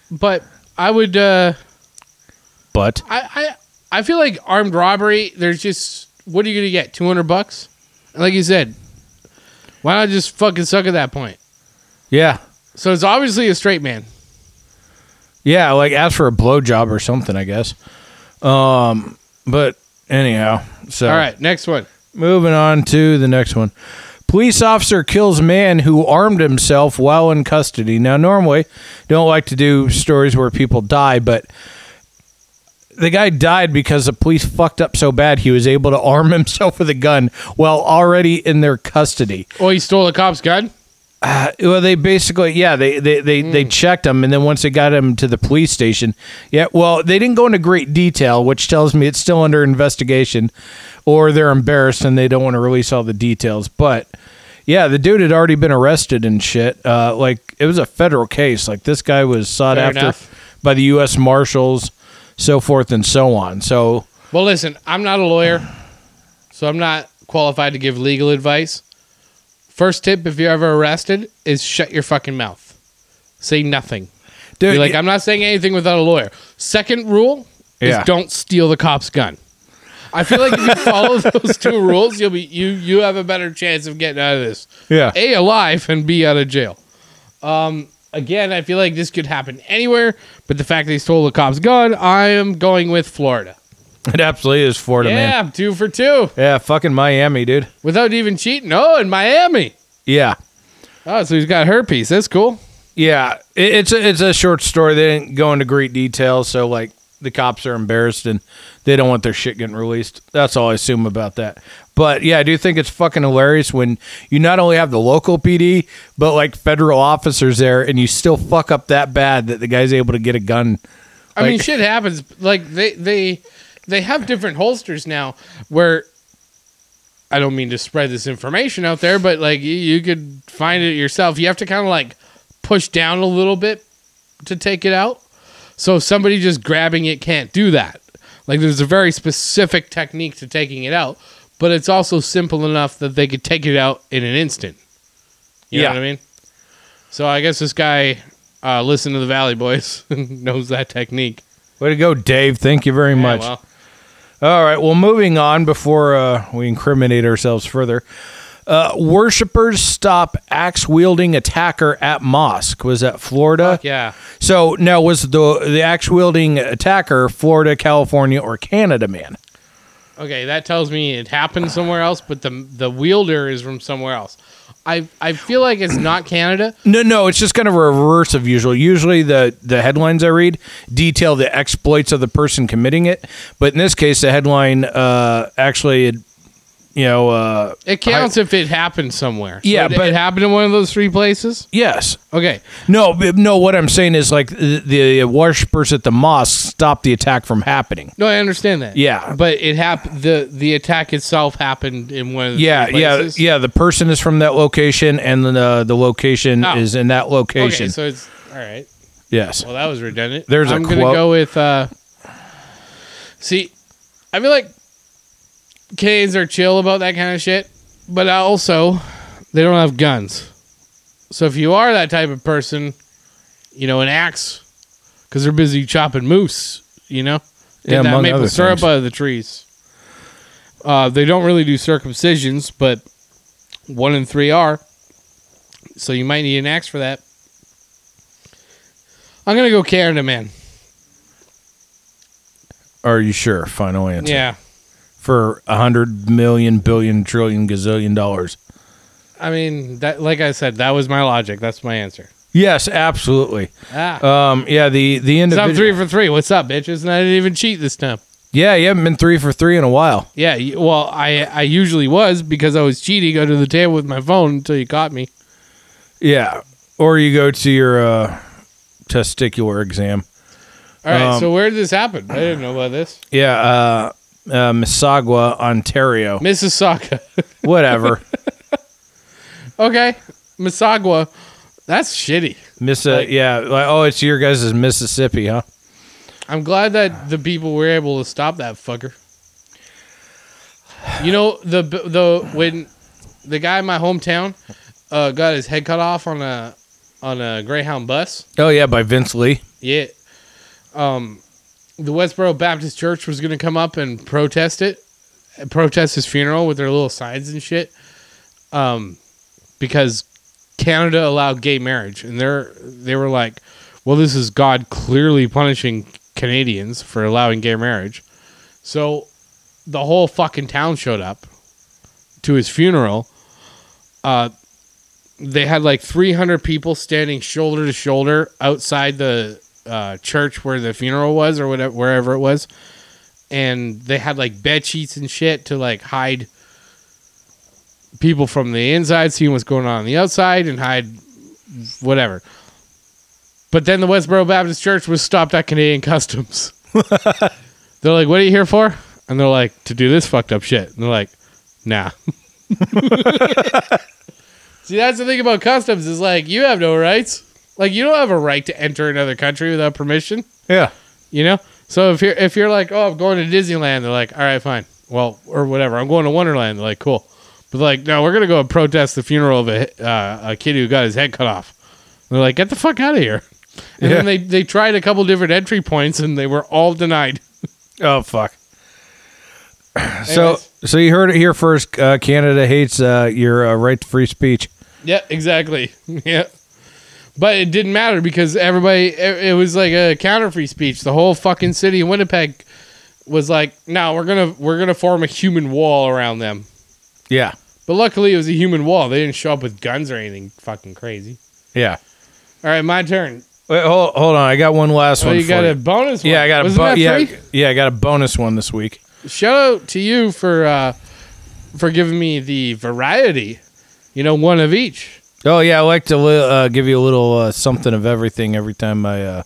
But I would. uh But I, I I feel like armed robbery. There's just what are you gonna get? Two hundred bucks? Like you said, why not just fucking suck at that point? yeah, So it's obviously a straight man. yeah, like ask for a blowjob or something, I guess. Um, but anyhow, so All right, next one. Moving on to the next one. Police officer kills man who armed himself while in custody. Now, normally, don't like to do stories where people die, but the guy died because the police fucked up so bad he was able to arm himself with a gun while already in their custody. Oh, he stole a cop's gun. Uh, well, they basically, yeah, they they they, they checked him, and then once they got him to the police station, yeah, well, they didn't go into great detail, which tells me it's still under investigation, or they're embarrassed and they don't want to release all the details. But yeah, the dude had already been arrested and shit. Uh, like it was a federal case. Like this guy was sought Fair after enough. by the U.S. Marshals, so forth and so on. So Well, listen, I'm not a lawyer, so I'm not qualified to give legal advice. First tip if you're ever arrested is shut your fucking mouth. Say nothing. dude, Be like, I'm not saying anything without a lawyer. Second rule is Yeah. don't steal the cop's gun. I feel like if you follow those two rules, you'll be you you have a better chance of getting out of this. yeah, A alive and B out of jail. Um again, I feel like this could happen anywhere, but the fact they stole the cop's gun, I am going with Florida. It absolutely is Florida, yeah, man. two for two. Yeah, fucking Miami, dude. Without even cheating. Oh, in Miami. Yeah. Oh, so he's got herpes. That's cool. Yeah, it, it's a, it's a short story. They didn't go into great detail, so like the cops are embarrassed and they don't want their shit getting released. That's all I assume about that. But yeah, I do think it's fucking hilarious when you not only have the local PD, but like federal officers there, and you still fuck up that bad that the guy's able to get a gun. I mean, Like- shit happens. Like they they they have different holsters now. Where I don't mean to spread this information out there, but like you, you could find it yourself. You have to kind of like push down a little bit to take it out. So somebody just grabbing it can't do that. Like there's a very specific technique to taking it out, but it's also simple enough that they could take it out in an instant. You Yeah. know what I mean? So I guess this guy uh, listened to the Valley Boys and knows that technique. Way to go, Dave. Thank you very Yeah, much. well, All right. Well, moving on before uh, we incriminate ourselves further. Uh, worshippers stop axe wielding attacker at mosque. Was that Florida? yeah. So now was the the axe wielding attacker Florida, California, or Canada man? Okay, that tells me it happened somewhere else, but the the wielder is from somewhere else. I I feel like it's not Canada. No, no, it's just kind of a reverse of usual. Usually the the headlines I read detail the exploits of the person committing it, but in this case the headline uh, actually you know uh, It counts if it happened somewhere. So Yeah, it, but- it happened in one of those three places. yes. Okay, No, no. What I'm saying is like the, the worshippers at the mosque stopped the attack from happening. no, I understand that. Yeah. but it happened. the The attack itself happened in one of the Yeah, yeah, yeah. The person is from that location, and the the location Oh. is in that location. Okay, so it's all right. yes. Well, that was redundant. There's a I'm gonna quote. go with. uh See, I feel like Canadians are chill about that kind of shit, but also they don't have guns. So if you are that type of person, you know, an axe, because they're busy chopping moose, you know, Yeah, that maple syrup things. out of the trees. Uh, they don't really do circumcisions, but one in three are. So you might need an axe for that. I'm gonna go Canada, man. Are you sure? Final answer. Yeah, For a hundred million, billion, trillion, gazillion dollars. I mean that. Like I said, that was my logic. That's my answer. Yes, absolutely. Ah, Um, yeah, the the so I'm three for three. What's up, bitches? And I didn't even cheat this time. Yeah, you haven't been three for three in a while. Yeah, well, I I usually was because I was cheating under the table with my phone until you caught me. Yeah, or you go to your uh, testicular exam. All right, Um, so where did this happen? I didn't know about this. Yeah, uh, uh, Mississauga, Ontario. Mississauga. Whatever. okay, Mississauga. That's shitty. Miss, uh, Like- yeah. Like, oh, it's your guys' Mississippi, huh? I'm glad that the people were able to stop that fucker. You know the the when the guy in my hometown uh, got his head cut off on a on a Greyhound bus. Oh yeah, by Vince Li. Yeah, um, the Westboro Baptist Church was gonna come up and protest it, protest his funeral with their little signs and shit. Um, because Canada allowed gay marriage, and they're they were like, "Well, this is God clearly punishing Canadians for allowing gay marriage." So, the whole fucking town showed up to his funeral. Uh, they had like 300 people standing shoulder to shoulder outside the uh, church where the funeral was or whatever wherever it was, and they had like bed sheets and shit to like hide people from the inside, seeing what's going on on the outside, and hide whatever. But then the Westboro Baptist Church was stopped at Canadian Customs. they're like, "What are you here for?" And they're like, "To do this fucked up shit." And they're like, "Nah." See, that's the thing about customs is like you have no rights. Like you don't have a right to enter another country without permission. Yeah. You know. So if you're if you're like, oh, I'm going to Disneyland, they're like, all right, fine. Well, or whatever. I'm going to Wonderland. They're like, cool. But like, no, we're gonna go and protest the funeral of a uh, a kid who got his head cut off. And they're like, get the fuck out of here. And Yeah. then they they tried a couple different entry points and they were all denied. Oh fuck. So so you heard it here first. Uh, Canada hates uh, your uh, right to free speech. Yeah, exactly. yeah. But it didn't matter because everybody, it, it was like a counter free speech. The whole fucking city of Winnipeg was like, no, we're going to, we're to form a human wall around them. Yeah. But luckily it was a human wall. They didn't show up with guns or anything fucking crazy. Yeah. All right, my turn. Wait, hold, hold on. I got one last Oh, one. you got you. a bonus one. yeah, I got a Wasn't bo- yeah, yeah, I got a bonus one this week. Shout out to you for, uh, for giving me the variety. You know, one of each. Oh yeah, I like to li- uh, give you a little uh, something of everything every time I uh,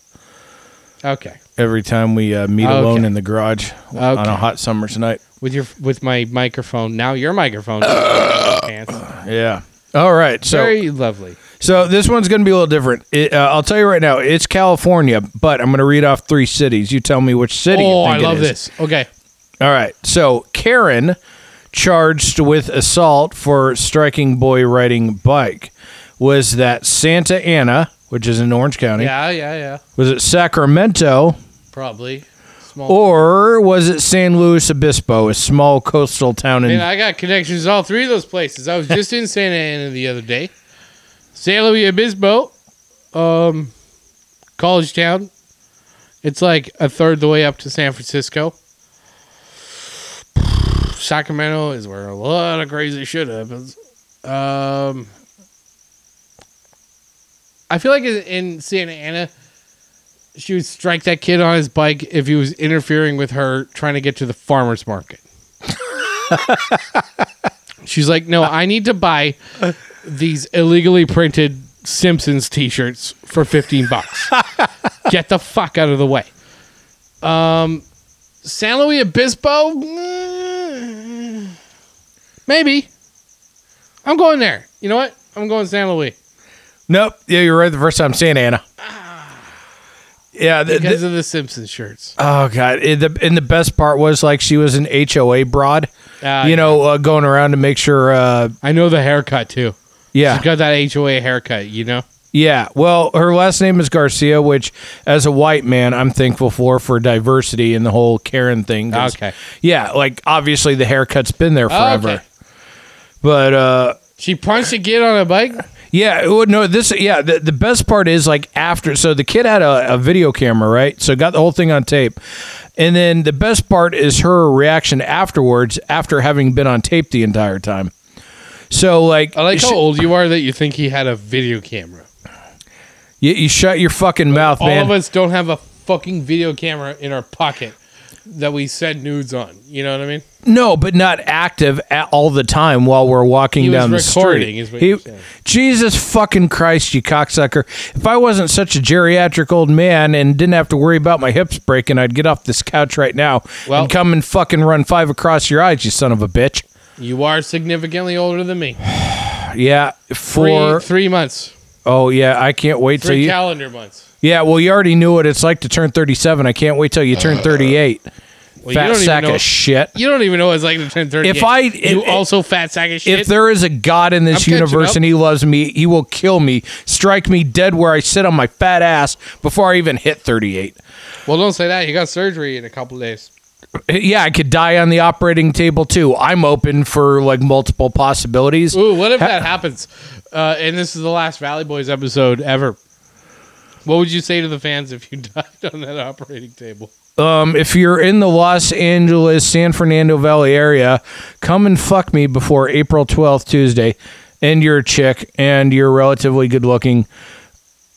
Okay. every time we uh, meet Okay. alone in the garage on Okay. a hot summer's night. With your, with my microphone. Now your microphone. Pants. Yeah. All right. So Very lovely. so this one's going to be a little different. It, uh, I'll tell you right now, it's California, but I'm going to read off three cities. You tell me which city. you Oh, think I it love is. this. Okay. All right. So Karen charged with assault for striking boy riding bike. Was that Santa Ana, which is in Orange County? Yeah, yeah, yeah. Was it Sacramento? Probably. Small. Or was it San Luis Obispo, a small coastal town in Man, I got connections to all three of those places. I was just in Santa Ana the other day. San Luis Obispo, um, college town. It's like a third the way up to San Francisco. Sacramento is where a lot of crazy shit happens. Um, I feel like in, Santa Ana, she would strike that kid on his bike if he was interfering with her trying to get to the farmer's market. She's like, no, I need to buy these illegally printed Simpsons T-shirts for fifteen bucks. Get the fuck out of the way. Um, San Luis Obispo, eh, maybe. I'm going there. You know what? I'm going San Luis Nope. Yeah, you're right the first time. Santa Ana. Yeah. The, because the- of the Simpsons shirts. oh god. It- the, and the best part was like she was an HOA broad. Ah, you know, uh, going around to make sure. Uh, I know the haircut too. yeah. She's got that HOA haircut. You know. Yeah, well, her last name is Garcia, which, as a white man, I'm thankful for for diversity and the whole Karen thing. Okay. Yeah, like obviously the haircut's been there forever, Okay. But uh, She punched a kid on a bike. yeah, well, no, this yeah. The, the best part is like after, so the kid had a, a video camera, right? So got the whole thing on tape, and then the best part is her reaction afterwards, after having been on tape the entire time. So like, I like sh- how old you are that you think he had a video camera. you, you shut your fucking mouth, All man. All of us don't have a fucking video camera in our pocket that we send nudes on. You know what I mean? No, but not active at all the time while we're walking He was down the recording, street. is what He- you're saying. Jesus fucking Christ, you cocksucker! If I wasn't such a geriatric old man and didn't have to worry about my hips breaking, I'd get off this couch right now Well- and come and fucking run five across your eyes, you son of a bitch. You are significantly older than me. Yeah, Three, for three months, oh yeah, I can't wait till three you. calendar months. yeah, well, you already knew what it's like to turn thirty-seven. I can't wait till you turn uh, thirty-eight. Well, Fat you don't sack even know. of shit. you don't even know what it's like to turn thirty. If I- you if- also fat sack of shit. If there is a God in this I'm catching universe up. and he loves me, he will kill me, strike me dead where I sit on my fat ass before I even hit 38. well, don't say that. You got surgery in a couple days. Yeah, I could die on the operating table too. I'm open for like multiple possibilities. Ooh, what if that happens? Uh, and this is the last Valley Boys episode ever. What would you say to the fans if you died on that operating table? Um, if you're in the Los Angeles, San Fernando Valley area, come and fuck me before April 12th, Tuesday, and you're a chick and you're relatively good looking.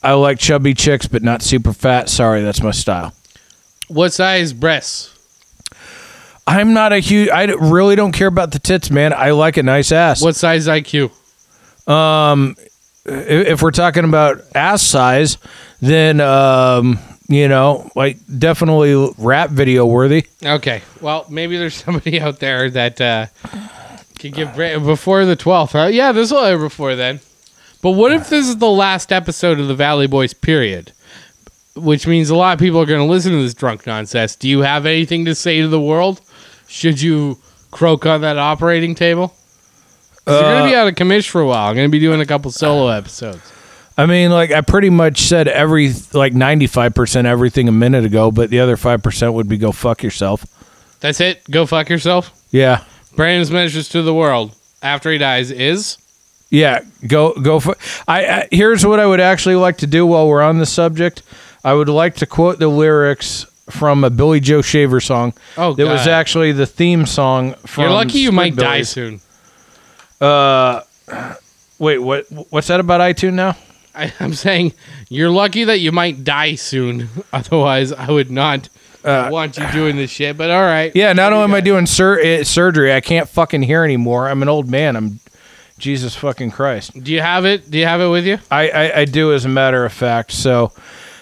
I like chubby chicks, but not super fat. Sorry, that's my style. What size breasts? I'm not a huge. I really don't care about the tits, man. I like a nice ass. What size IQ? If, if we're talking about ass size, then um, you know, like definitely rap video worthy. Okay. Well, maybe there's somebody out there that uh, can give before the 12th. Huh? Yeah, this will air before then. But what if this is the last episode of the Valley Boys period? Which means a lot of people are going to listen to this drunk nonsense. Do you have anything to say to the world? Should you croak on that operating table? 'Cause you're going to be uh, out of commission for a while. I'm going to be doing a couple solo episodes. I mean, like I pretty much said every like ninety five percent everything a minute ago, but the other five percent would be go fuck yourself. That's it. Go fuck yourself. Yeah, Brandon's message to the world after he dies is yeah. Go go. For, I, I here's what I would actually like to do while we're on the subject. I would like to quote the lyrics from a Billy Joe Shaver song. Oh, that was actually the theme song from. You're lucky you might die Squidbillies. Soon. Wait, what? What's that about iTunes now? I, I'm saying you're lucky that you might die soon. Otherwise, I would not want you doing this shit. But all right. Uh, Yeah, not only am I doing sur- eh, surgery, I can't fucking hear anymore. I'm an old man. I'm Jesus fucking Christ. Do you have it? Do you have it with you? I, I, I do, as a matter of fact. So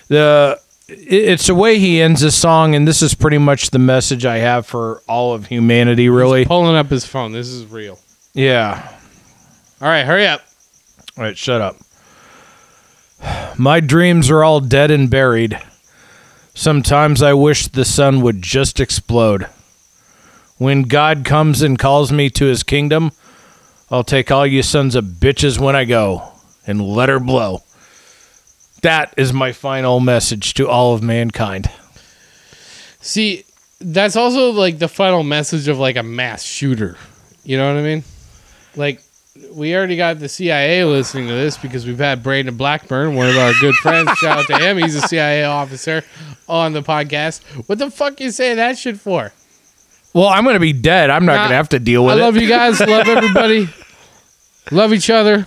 the it's the way he ends the song, and this is pretty much the message I have for all of humanity. Really, Pulling up his phone. This is real. Yeah. All right, hurry up. All right, shut up. My dreams are all dead and buried. Sometimes I wish the sun would just explode. When God comes and calls me to his kingdom, I'll take all you sons of bitches when I go and let her blow. That is my final message to all of mankind. See, that's also like the final message of like a mass shooter. You know what I mean? Like, we already got the CIA listening to this because we've had Brandon Blackburn, one of our good friends. shout out to him. He's a CIA officer on the podcast. What the fuck you saying that shit for? Well, I'm going to be dead. I'm not Nah, going to have to deal with I it. love you guys. Love everybody. love each other.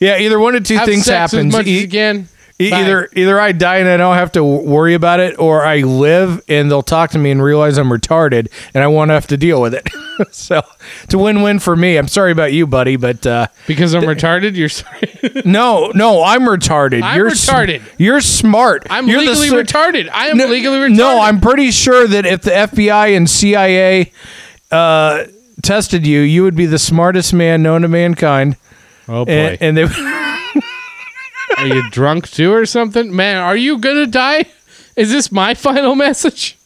Yeah, either one of two Have things happens. E- can. E-. Either either I die and I don't have to worry about it, or I live and they'll talk to me and realize I'm retarded and I won't have to deal with it. so it's a win-win for me. I'm sorry about you, buddy, but uh, because I'm retarded. You're sorry. no, no, I'm retarded. I'm you're s- retarded. you're smart. I'm You're legally s- retarded. I am No, legally retarded. No, I'm pretty sure that if the FBI and CIA uh, tested you, you would be the smartest man known to mankind, Oh boy. and, and they. Are you drunk too or something? Man, are you gonna die? Is this my final message?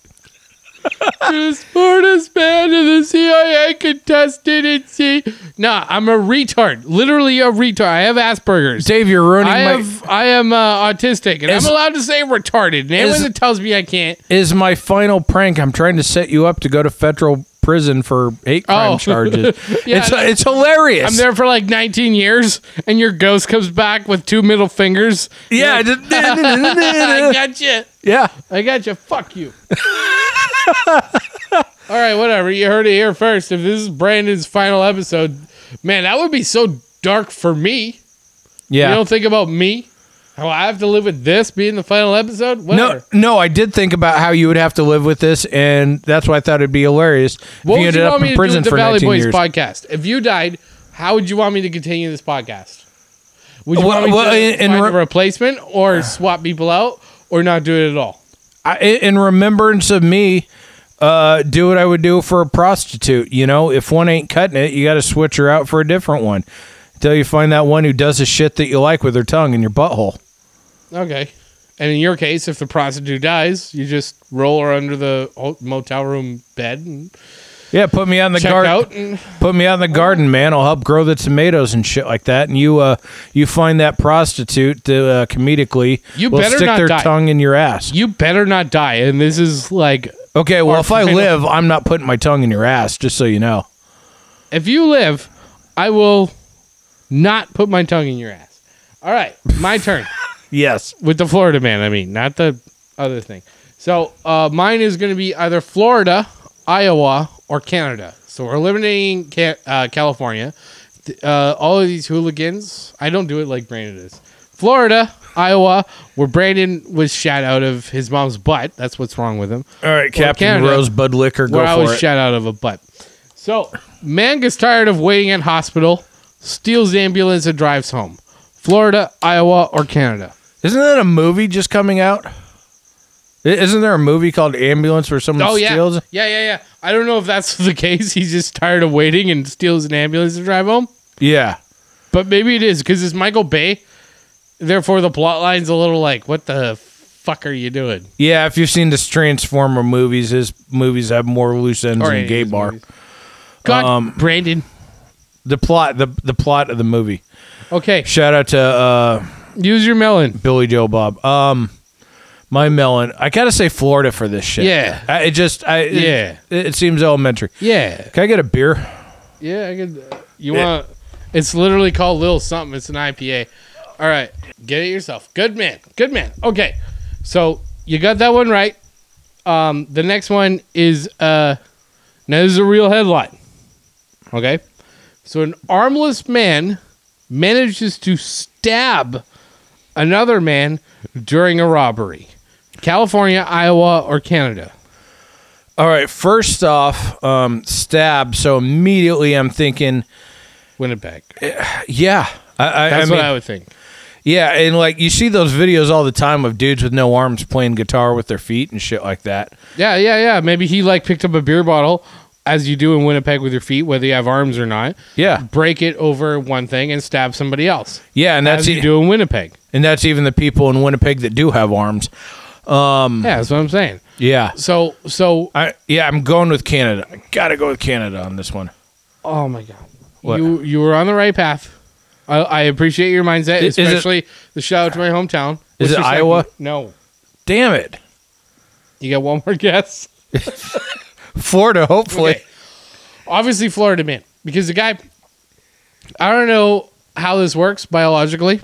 the smartest man in the CIA contested and see. Nah, I'm a retard. Literally a retard. I have Asperger's. Dave, you're ruining I my. have I am uh, autistic and Is- I'm allowed to say retarded. And anyone that tells me I can't. is my final prank. I'm trying to set you up to go to federal prison for hate oh. crime Oh. charges. Yeah, it's it's hilarious. I'm there for like 19 years, and your ghost comes back with two middle fingers. Yeah, I got you. yeah. I got you. Fuck you. All right, whatever. You heard it here first. If this is Brandon's final episode, man, that would be so dark for me. Yeah. You don't think about me? How I have to live with this being the final episode? no, Whatever. no, I did think about how you would have to live with this, and that's why I thought it'd be hilarious if you would ended you up me in to do prison with the for Valley 19 Boys years. podcast? If you died, how would you want me to continue this podcast? Would you Well- want me well, to in- in find re- a replacement or swap people out or not do it at all? I, in remembrance of me, uh, do what I would do for a prostitute. You know, if one ain't cutting it, you got to switch her out for a different one until you find that one who does the shit that you like with her tongue in your butthole. Okay. And in your case, if the prostitute dies, you just roll her under the motel room bed and Yeah, put me on the garden. And Put me on the garden, man. I'll help grow the tomatoes and shit like that. And you, uh, you find that prostitute to uh, comedically You will better stick not their die. tongue in your ass. you better not die. And this is like, Okay, well, if I live, I'm not putting my tongue in your ass. Just so you know. if you live, I will not put my tongue in your ass. All right, my turn. Yes. with the Florida man. I mean, not the other thing. So uh, mine is going to be either Florida, Iowa, or Canada. So we're eliminating Ca- uh, California. Uh, all of these hooligans. I don't do it like Brandon does. Florida, Iowa, where Brandon was shot out of his mom's butt. That's what's wrong with him. All right, Captain Canada, Rosebud Liquor, go where I was it. shot out of a butt. So, man gets tired of waiting at hospital, steals ambulance and drives home. Florida, Iowa, or Canada. Isn't that a movie just coming out? Isn't there a movie called Ambulance where someone Oh yeah, steals? yeah, yeah, yeah. I don't know if that's the case. He's just tired of waiting and steals an ambulance to drive home. Yeah. But maybe it is because it's Michael Bay. Therefore, the plot line's a little like, what the fuck are you doing? Yeah, if you've seen the Transformer movies, his movies have more loose ends than Gay Bar. movies. God, Um, Brandon. The plot, the the plot of the movie. Okay, Shout out to uh, use your melon. Billy Joe Bob. Um, my melon. I gotta say Florida for this shit. Yeah. I, it just, I it- Yeah. it, it seems elementary. Yeah, Can I get a beer? yeah. I could. You Yeah. want? It's literally called Little Something. It's an IPA. All right, get it yourself. Good man. Good man. Okay, so you got that one right. Um, the next one is uh, now this is a real headline. Okay, so an armless man manages to stab another man during a robbery. California, Iowa, or Canada? All right. First off, um, stab. So immediately I'm thinking, Winnipeg. yeah. I, I, That's I mean, what I would think. Yeah, and like you see those videos all the time of dudes with no arms playing guitar with their feet and shit like that. Yeah, yeah, yeah. Maybe he like picked up a beer bottle, as you do in Winnipeg with your feet, whether you have arms or not. Yeah, Break it over one thing and stab somebody else, yeah, and that's as you do in Winnipeg. And that's even the people in Winnipeg that do have arms. Um, yeah, that's what I'm saying. Yeah, So, so, I yeah, I'm going with Canada. I gotta go with Canada on this one. oh my god, What? you you were on the right path. I, I appreciate your mindset, Is it- especially the shout out to my hometown. Is it Iowa? No, Damn it, you got one more guess. Florida. Hopefully, Okay. Obviously, Florida man, because the guy, I don't know how this works biologically.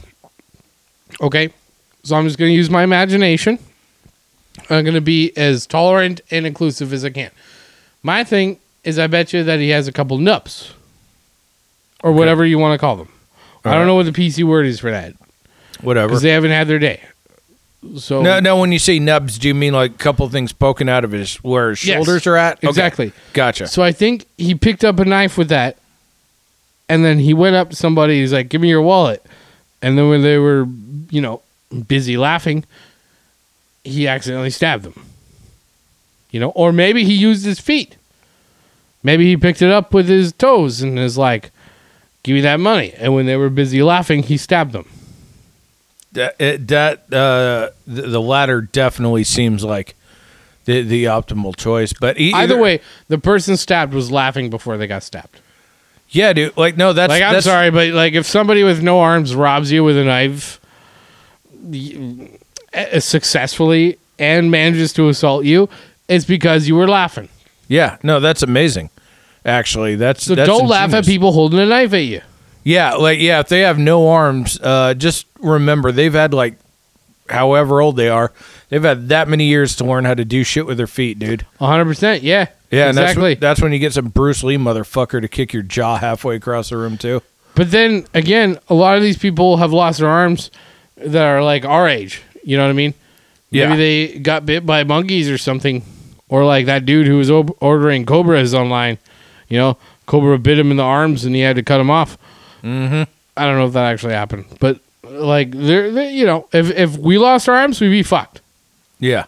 Okay, so I'm just going to use my imagination. I'm going to be as tolerant and inclusive as I can. My thing is, I bet you that he has a couple nups, or whatever you want to call them. I don't Alright. know what the PC word is for that whatever. because they haven't had their day. So No, no. When you say nubs, do you mean like a couple things poking out of his where his Yes, shoulders are at? Okay. exactly. Gotcha. So I think he picked up a knife with that, and then he went up to somebody. He's like, "Give me your wallet." And then when they were, you know, busy laughing, he accidentally stabbed them. You know, or maybe he used his feet. Maybe he picked it up with his toes and is like, "Give me that money." And when they were busy laughing, he stabbed them. That it, that uh, the, the latter definitely seems like the the optimal choice. But e- Either way, the person stabbed was laughing before they got stabbed. Yeah, dude. Like no, that's Like I'm that's, sorry, but like if somebody with no arms robs you with a knife y- uh, successfully and manages to assault you, it's because you were laughing. Yeah, no, that's amazing. Actually, that's So that's don't laugh at people holding a knife at you. Yeah, like yeah, if they have no arms, uh, just remember they've had like however old they are, they've had that many years to learn how to do shit with their feet, dude. 100%. Yeah. Yeah, and that's exactly. when, that's when you get some Bruce Lee motherfucker to kick your jaw halfway across the room too. but then again, a lot of these people have lost their arms that are like our age. You know what I mean? Yeah. Maybe they got bit by monkeys or something. Or like that dude who was ob- ordering Cobras online. You know, Cobra bit him in the arms and he had to cut him off. Mm-hmm. I don't know if that actually happened, but like there- you know, if if we lost our arms, we'd be fucked. Yeah.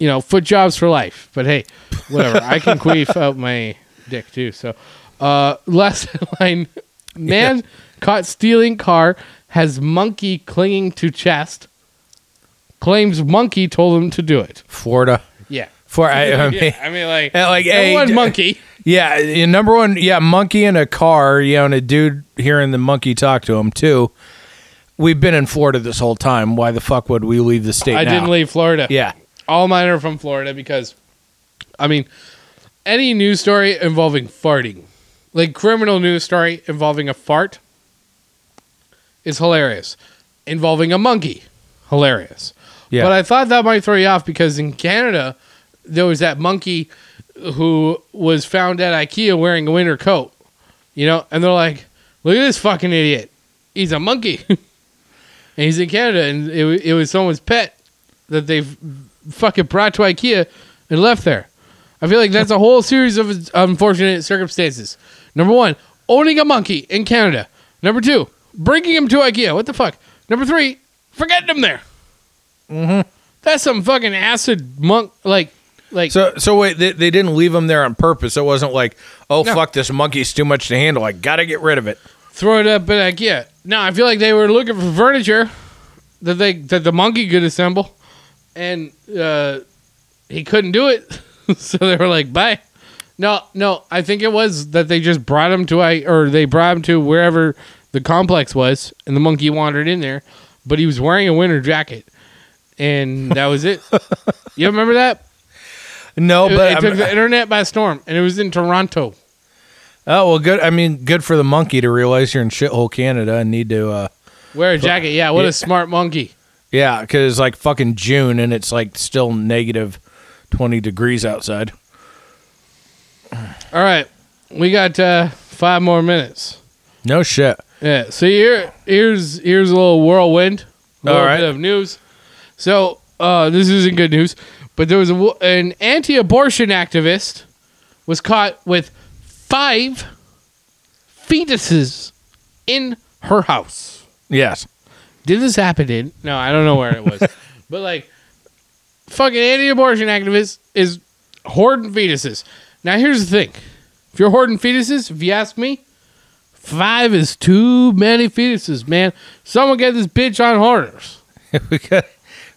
You know, foot jobs for life. But hey, whatever. I can queef out my dick too. So, uh, last line: Man caught stealing car has monkey clinging to chest. Claims monkey told him to do it. Florida. Yeah. For I, I mean, yeah, I mean, like, like, hey, one monkey. Yeah, yeah, number one, yeah, monkey in a car, you know, and a dude hearing the monkey talk to him too. We've been in Florida this whole time. Why the fuck would we leave the state? I now? didn't leave Florida. Yeah, all mine are from Florida because, I mean, any news story involving farting, like criminal news story involving a fart, is hilarious. Involving a monkey, hilarious. yeah. But I thought that might throw you off because in Canada, there was that monkey who was found at IKEA wearing a winter coat, you know, and they're like, look at this fucking idiot. He's a monkey. and he's in Canada, and it, it was someone's pet that they f- fucking brought to IKEA and left there. I feel like that's a whole series of unfortunate circumstances. Number one, owning a monkey in Canada. Number two, bringing him to IKEA. What the fuck? Number three, forgetting him there. Mm-hmm. That's some fucking acid monk like like So so wait, they, they didn't leave him there on purpose. It wasn't like, oh No. fuck, this monkey's too much to handle. I gotta get rid of it. throw it up at IKEA. No, I feel like they were looking for furniture that they that the monkey could assemble, and uh, he couldn't do it, so they were like, "Bye." No, no, I think it was that they just brought him to I or they brought him to wherever the complex was, and the monkey wandered in there, but he was wearing a winter jacket, and that was it. you remember that? No, It, but it I'm- took the internet by storm, and it was in Toronto. oh well, good. I mean, good for the monkey to realize you're in shithole Canada and need to. uh Wear a jacket, yeah. What Yeah. a smart monkey. Yeah, because it's like fucking June and it's like still negative twenty degrees outside. All right, we got uh, five more minutes. No shit. Yeah. So here, here's here's a little whirlwind. A little All right. bit of news. So uh, this isn't good news, but there was a, an anti-abortion activist was caught with five fetuses in her house. Yes. Did this happen in? No, I don't know where it was, but like, fucking anti-abortion activist is hoarding fetuses. Now here's the thing: if you're hoarding fetuses, if you ask me, five is too many fetuses, man. Someone get this bitch on hoarders. we got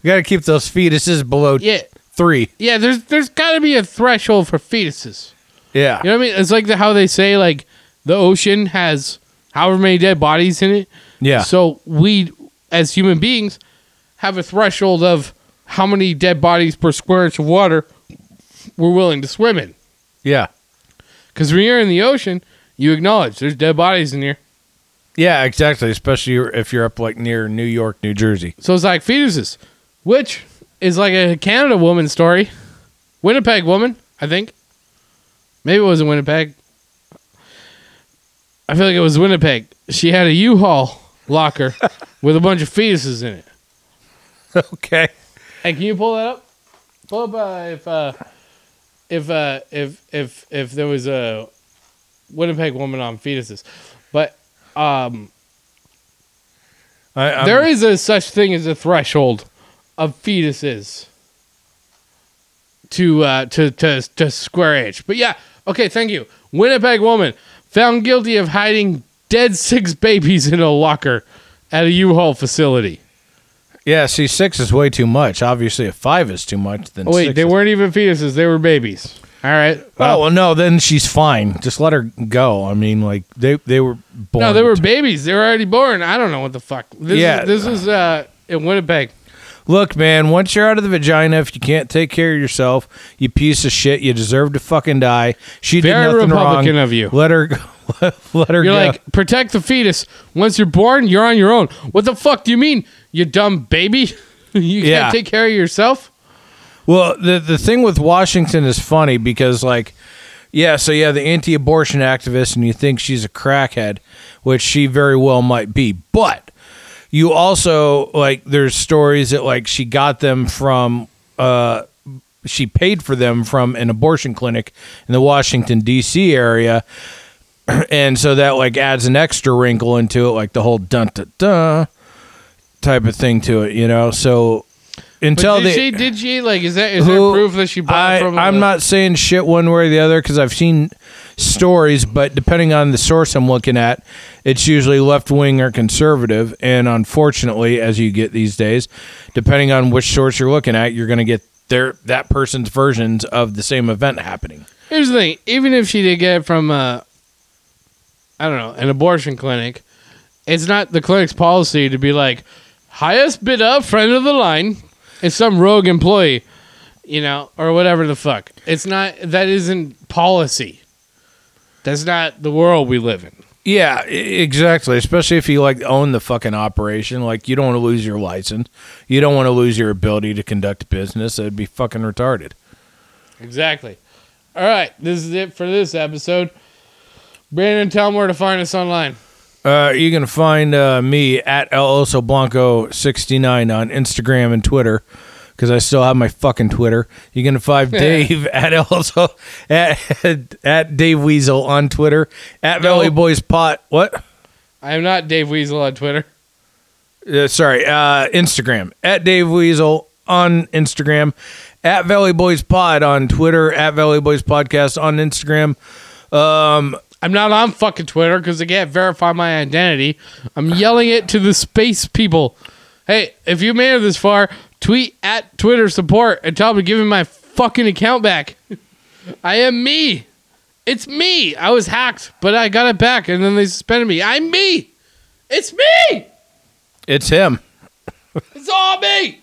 we got to keep those fetuses below Yeah, three. yeah. There's there's got to be a threshold for fetuses. Yeah. You know what I mean? It's like the, how they say like the ocean has however many dead bodies in it. Yeah. So we, as human beings, have a threshold of how many dead bodies per square inch of water we're willing to swim in. yeah. Because when you're in the ocean, you acknowledge there's dead bodies in here. Yeah, exactly. Especially if you're up like near New York, New Jersey. So it's like fetuses, which is like a Canada woman story. Winnipeg woman, I think. Maybe it wasn't Winnipeg. I feel like it was Winnipeg. She had a U-Haul locker with a bunch of fetuses in it. okay. Hey, can you pull that up? Pull up uh, if uh, if uh, if if if there was a Winnipeg woman on fetuses, but um, I, there is a such thing as a threshold of fetuses to uh, to to to square inch. But yeah, okay, thank you. Winnipeg woman found guilty of hiding dead six babies in a locker at a U-Haul facility. Yeah, see, six is way too much. Obviously, if five is too much, then Oh, wait, six they is- weren't even fetuses; they were babies. All right. Oh well, no, then she's fine. Just let her go. I mean, like they they were born. no, they were babies. They were already born. I don't know what the fuck. This Yeah. Is, this is uh in Winnipeg. Look, man, once you're out of the vagina, if you can't take care of yourself, you piece of shit, you deserve to fucking die. She Very did nothing Republican wrong. of you. Let her go. let her go. You're go. like protect the fetus. Once you're born, you're on your own. What the fuck do you mean, you dumb baby? you can't take care of yourself. Well, the the thing with Washington is funny because like yeah, so yeah, the anti-abortion activist and you think she's a crackhead, which she very well might be. But you also like there's stories that like she got them from uh she paid for them from an abortion clinic in the Washington D.C. area. And so that like adds an extra wrinkle into it, like the whole dun dun dun type of thing to it, you know. So But until did they, she? Did she? Like, is that is there proof that she bought I, from? I'm the- not saying shit one way or the other because I've seen stories, but depending on the source I'm looking at, it's usually left wing or conservative. And unfortunately, as you get these days, depending on which source you're looking at, you're going to get their that person's versions of the same event happening. Here's the thing: even if she did get it from, a, I don't know, an abortion clinic, it's not the clinic's policy to be like highest bidder, friend of the line, it's some rogue employee, you know, or whatever the fuck. It's not. That isn't policy. That's not the world we live in. Yeah, exactly. Especially if you like own the fucking operation, like you don't want to lose your license, you don't want to lose your ability to conduct business. That'd be fucking retarded. Exactly. All right, this is it for this episode. Brandon, tell them where to find us online. Uh, you can find uh, me at El Oso Blanco 69 on Instagram and Twitter because I still have my fucking Twitter. You can find Dave at also at, at Dave Weasel on Twitter at No. Valley Boys Pod. What? I am not Dave Weasel on Twitter. Uh, sorry, uh, Instagram at Dave Weasel on Instagram, at Valley Boys Pod on Twitter, at Valley Boys Podcast on Instagram. Um, I'm not on fucking Twitter because I can't verify my identity. I'm yelling it to the space people. Hey, if you made it this far, tweet at Twitter support and tell them to give me my fucking account back. I am me. It's me. I was hacked, but I got it back and then they suspended me. I'm me. It's me. it's him. It's all me.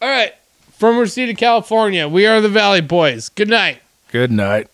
All right. From Reseda, California, we are the Valley Boys. Good night. Good night.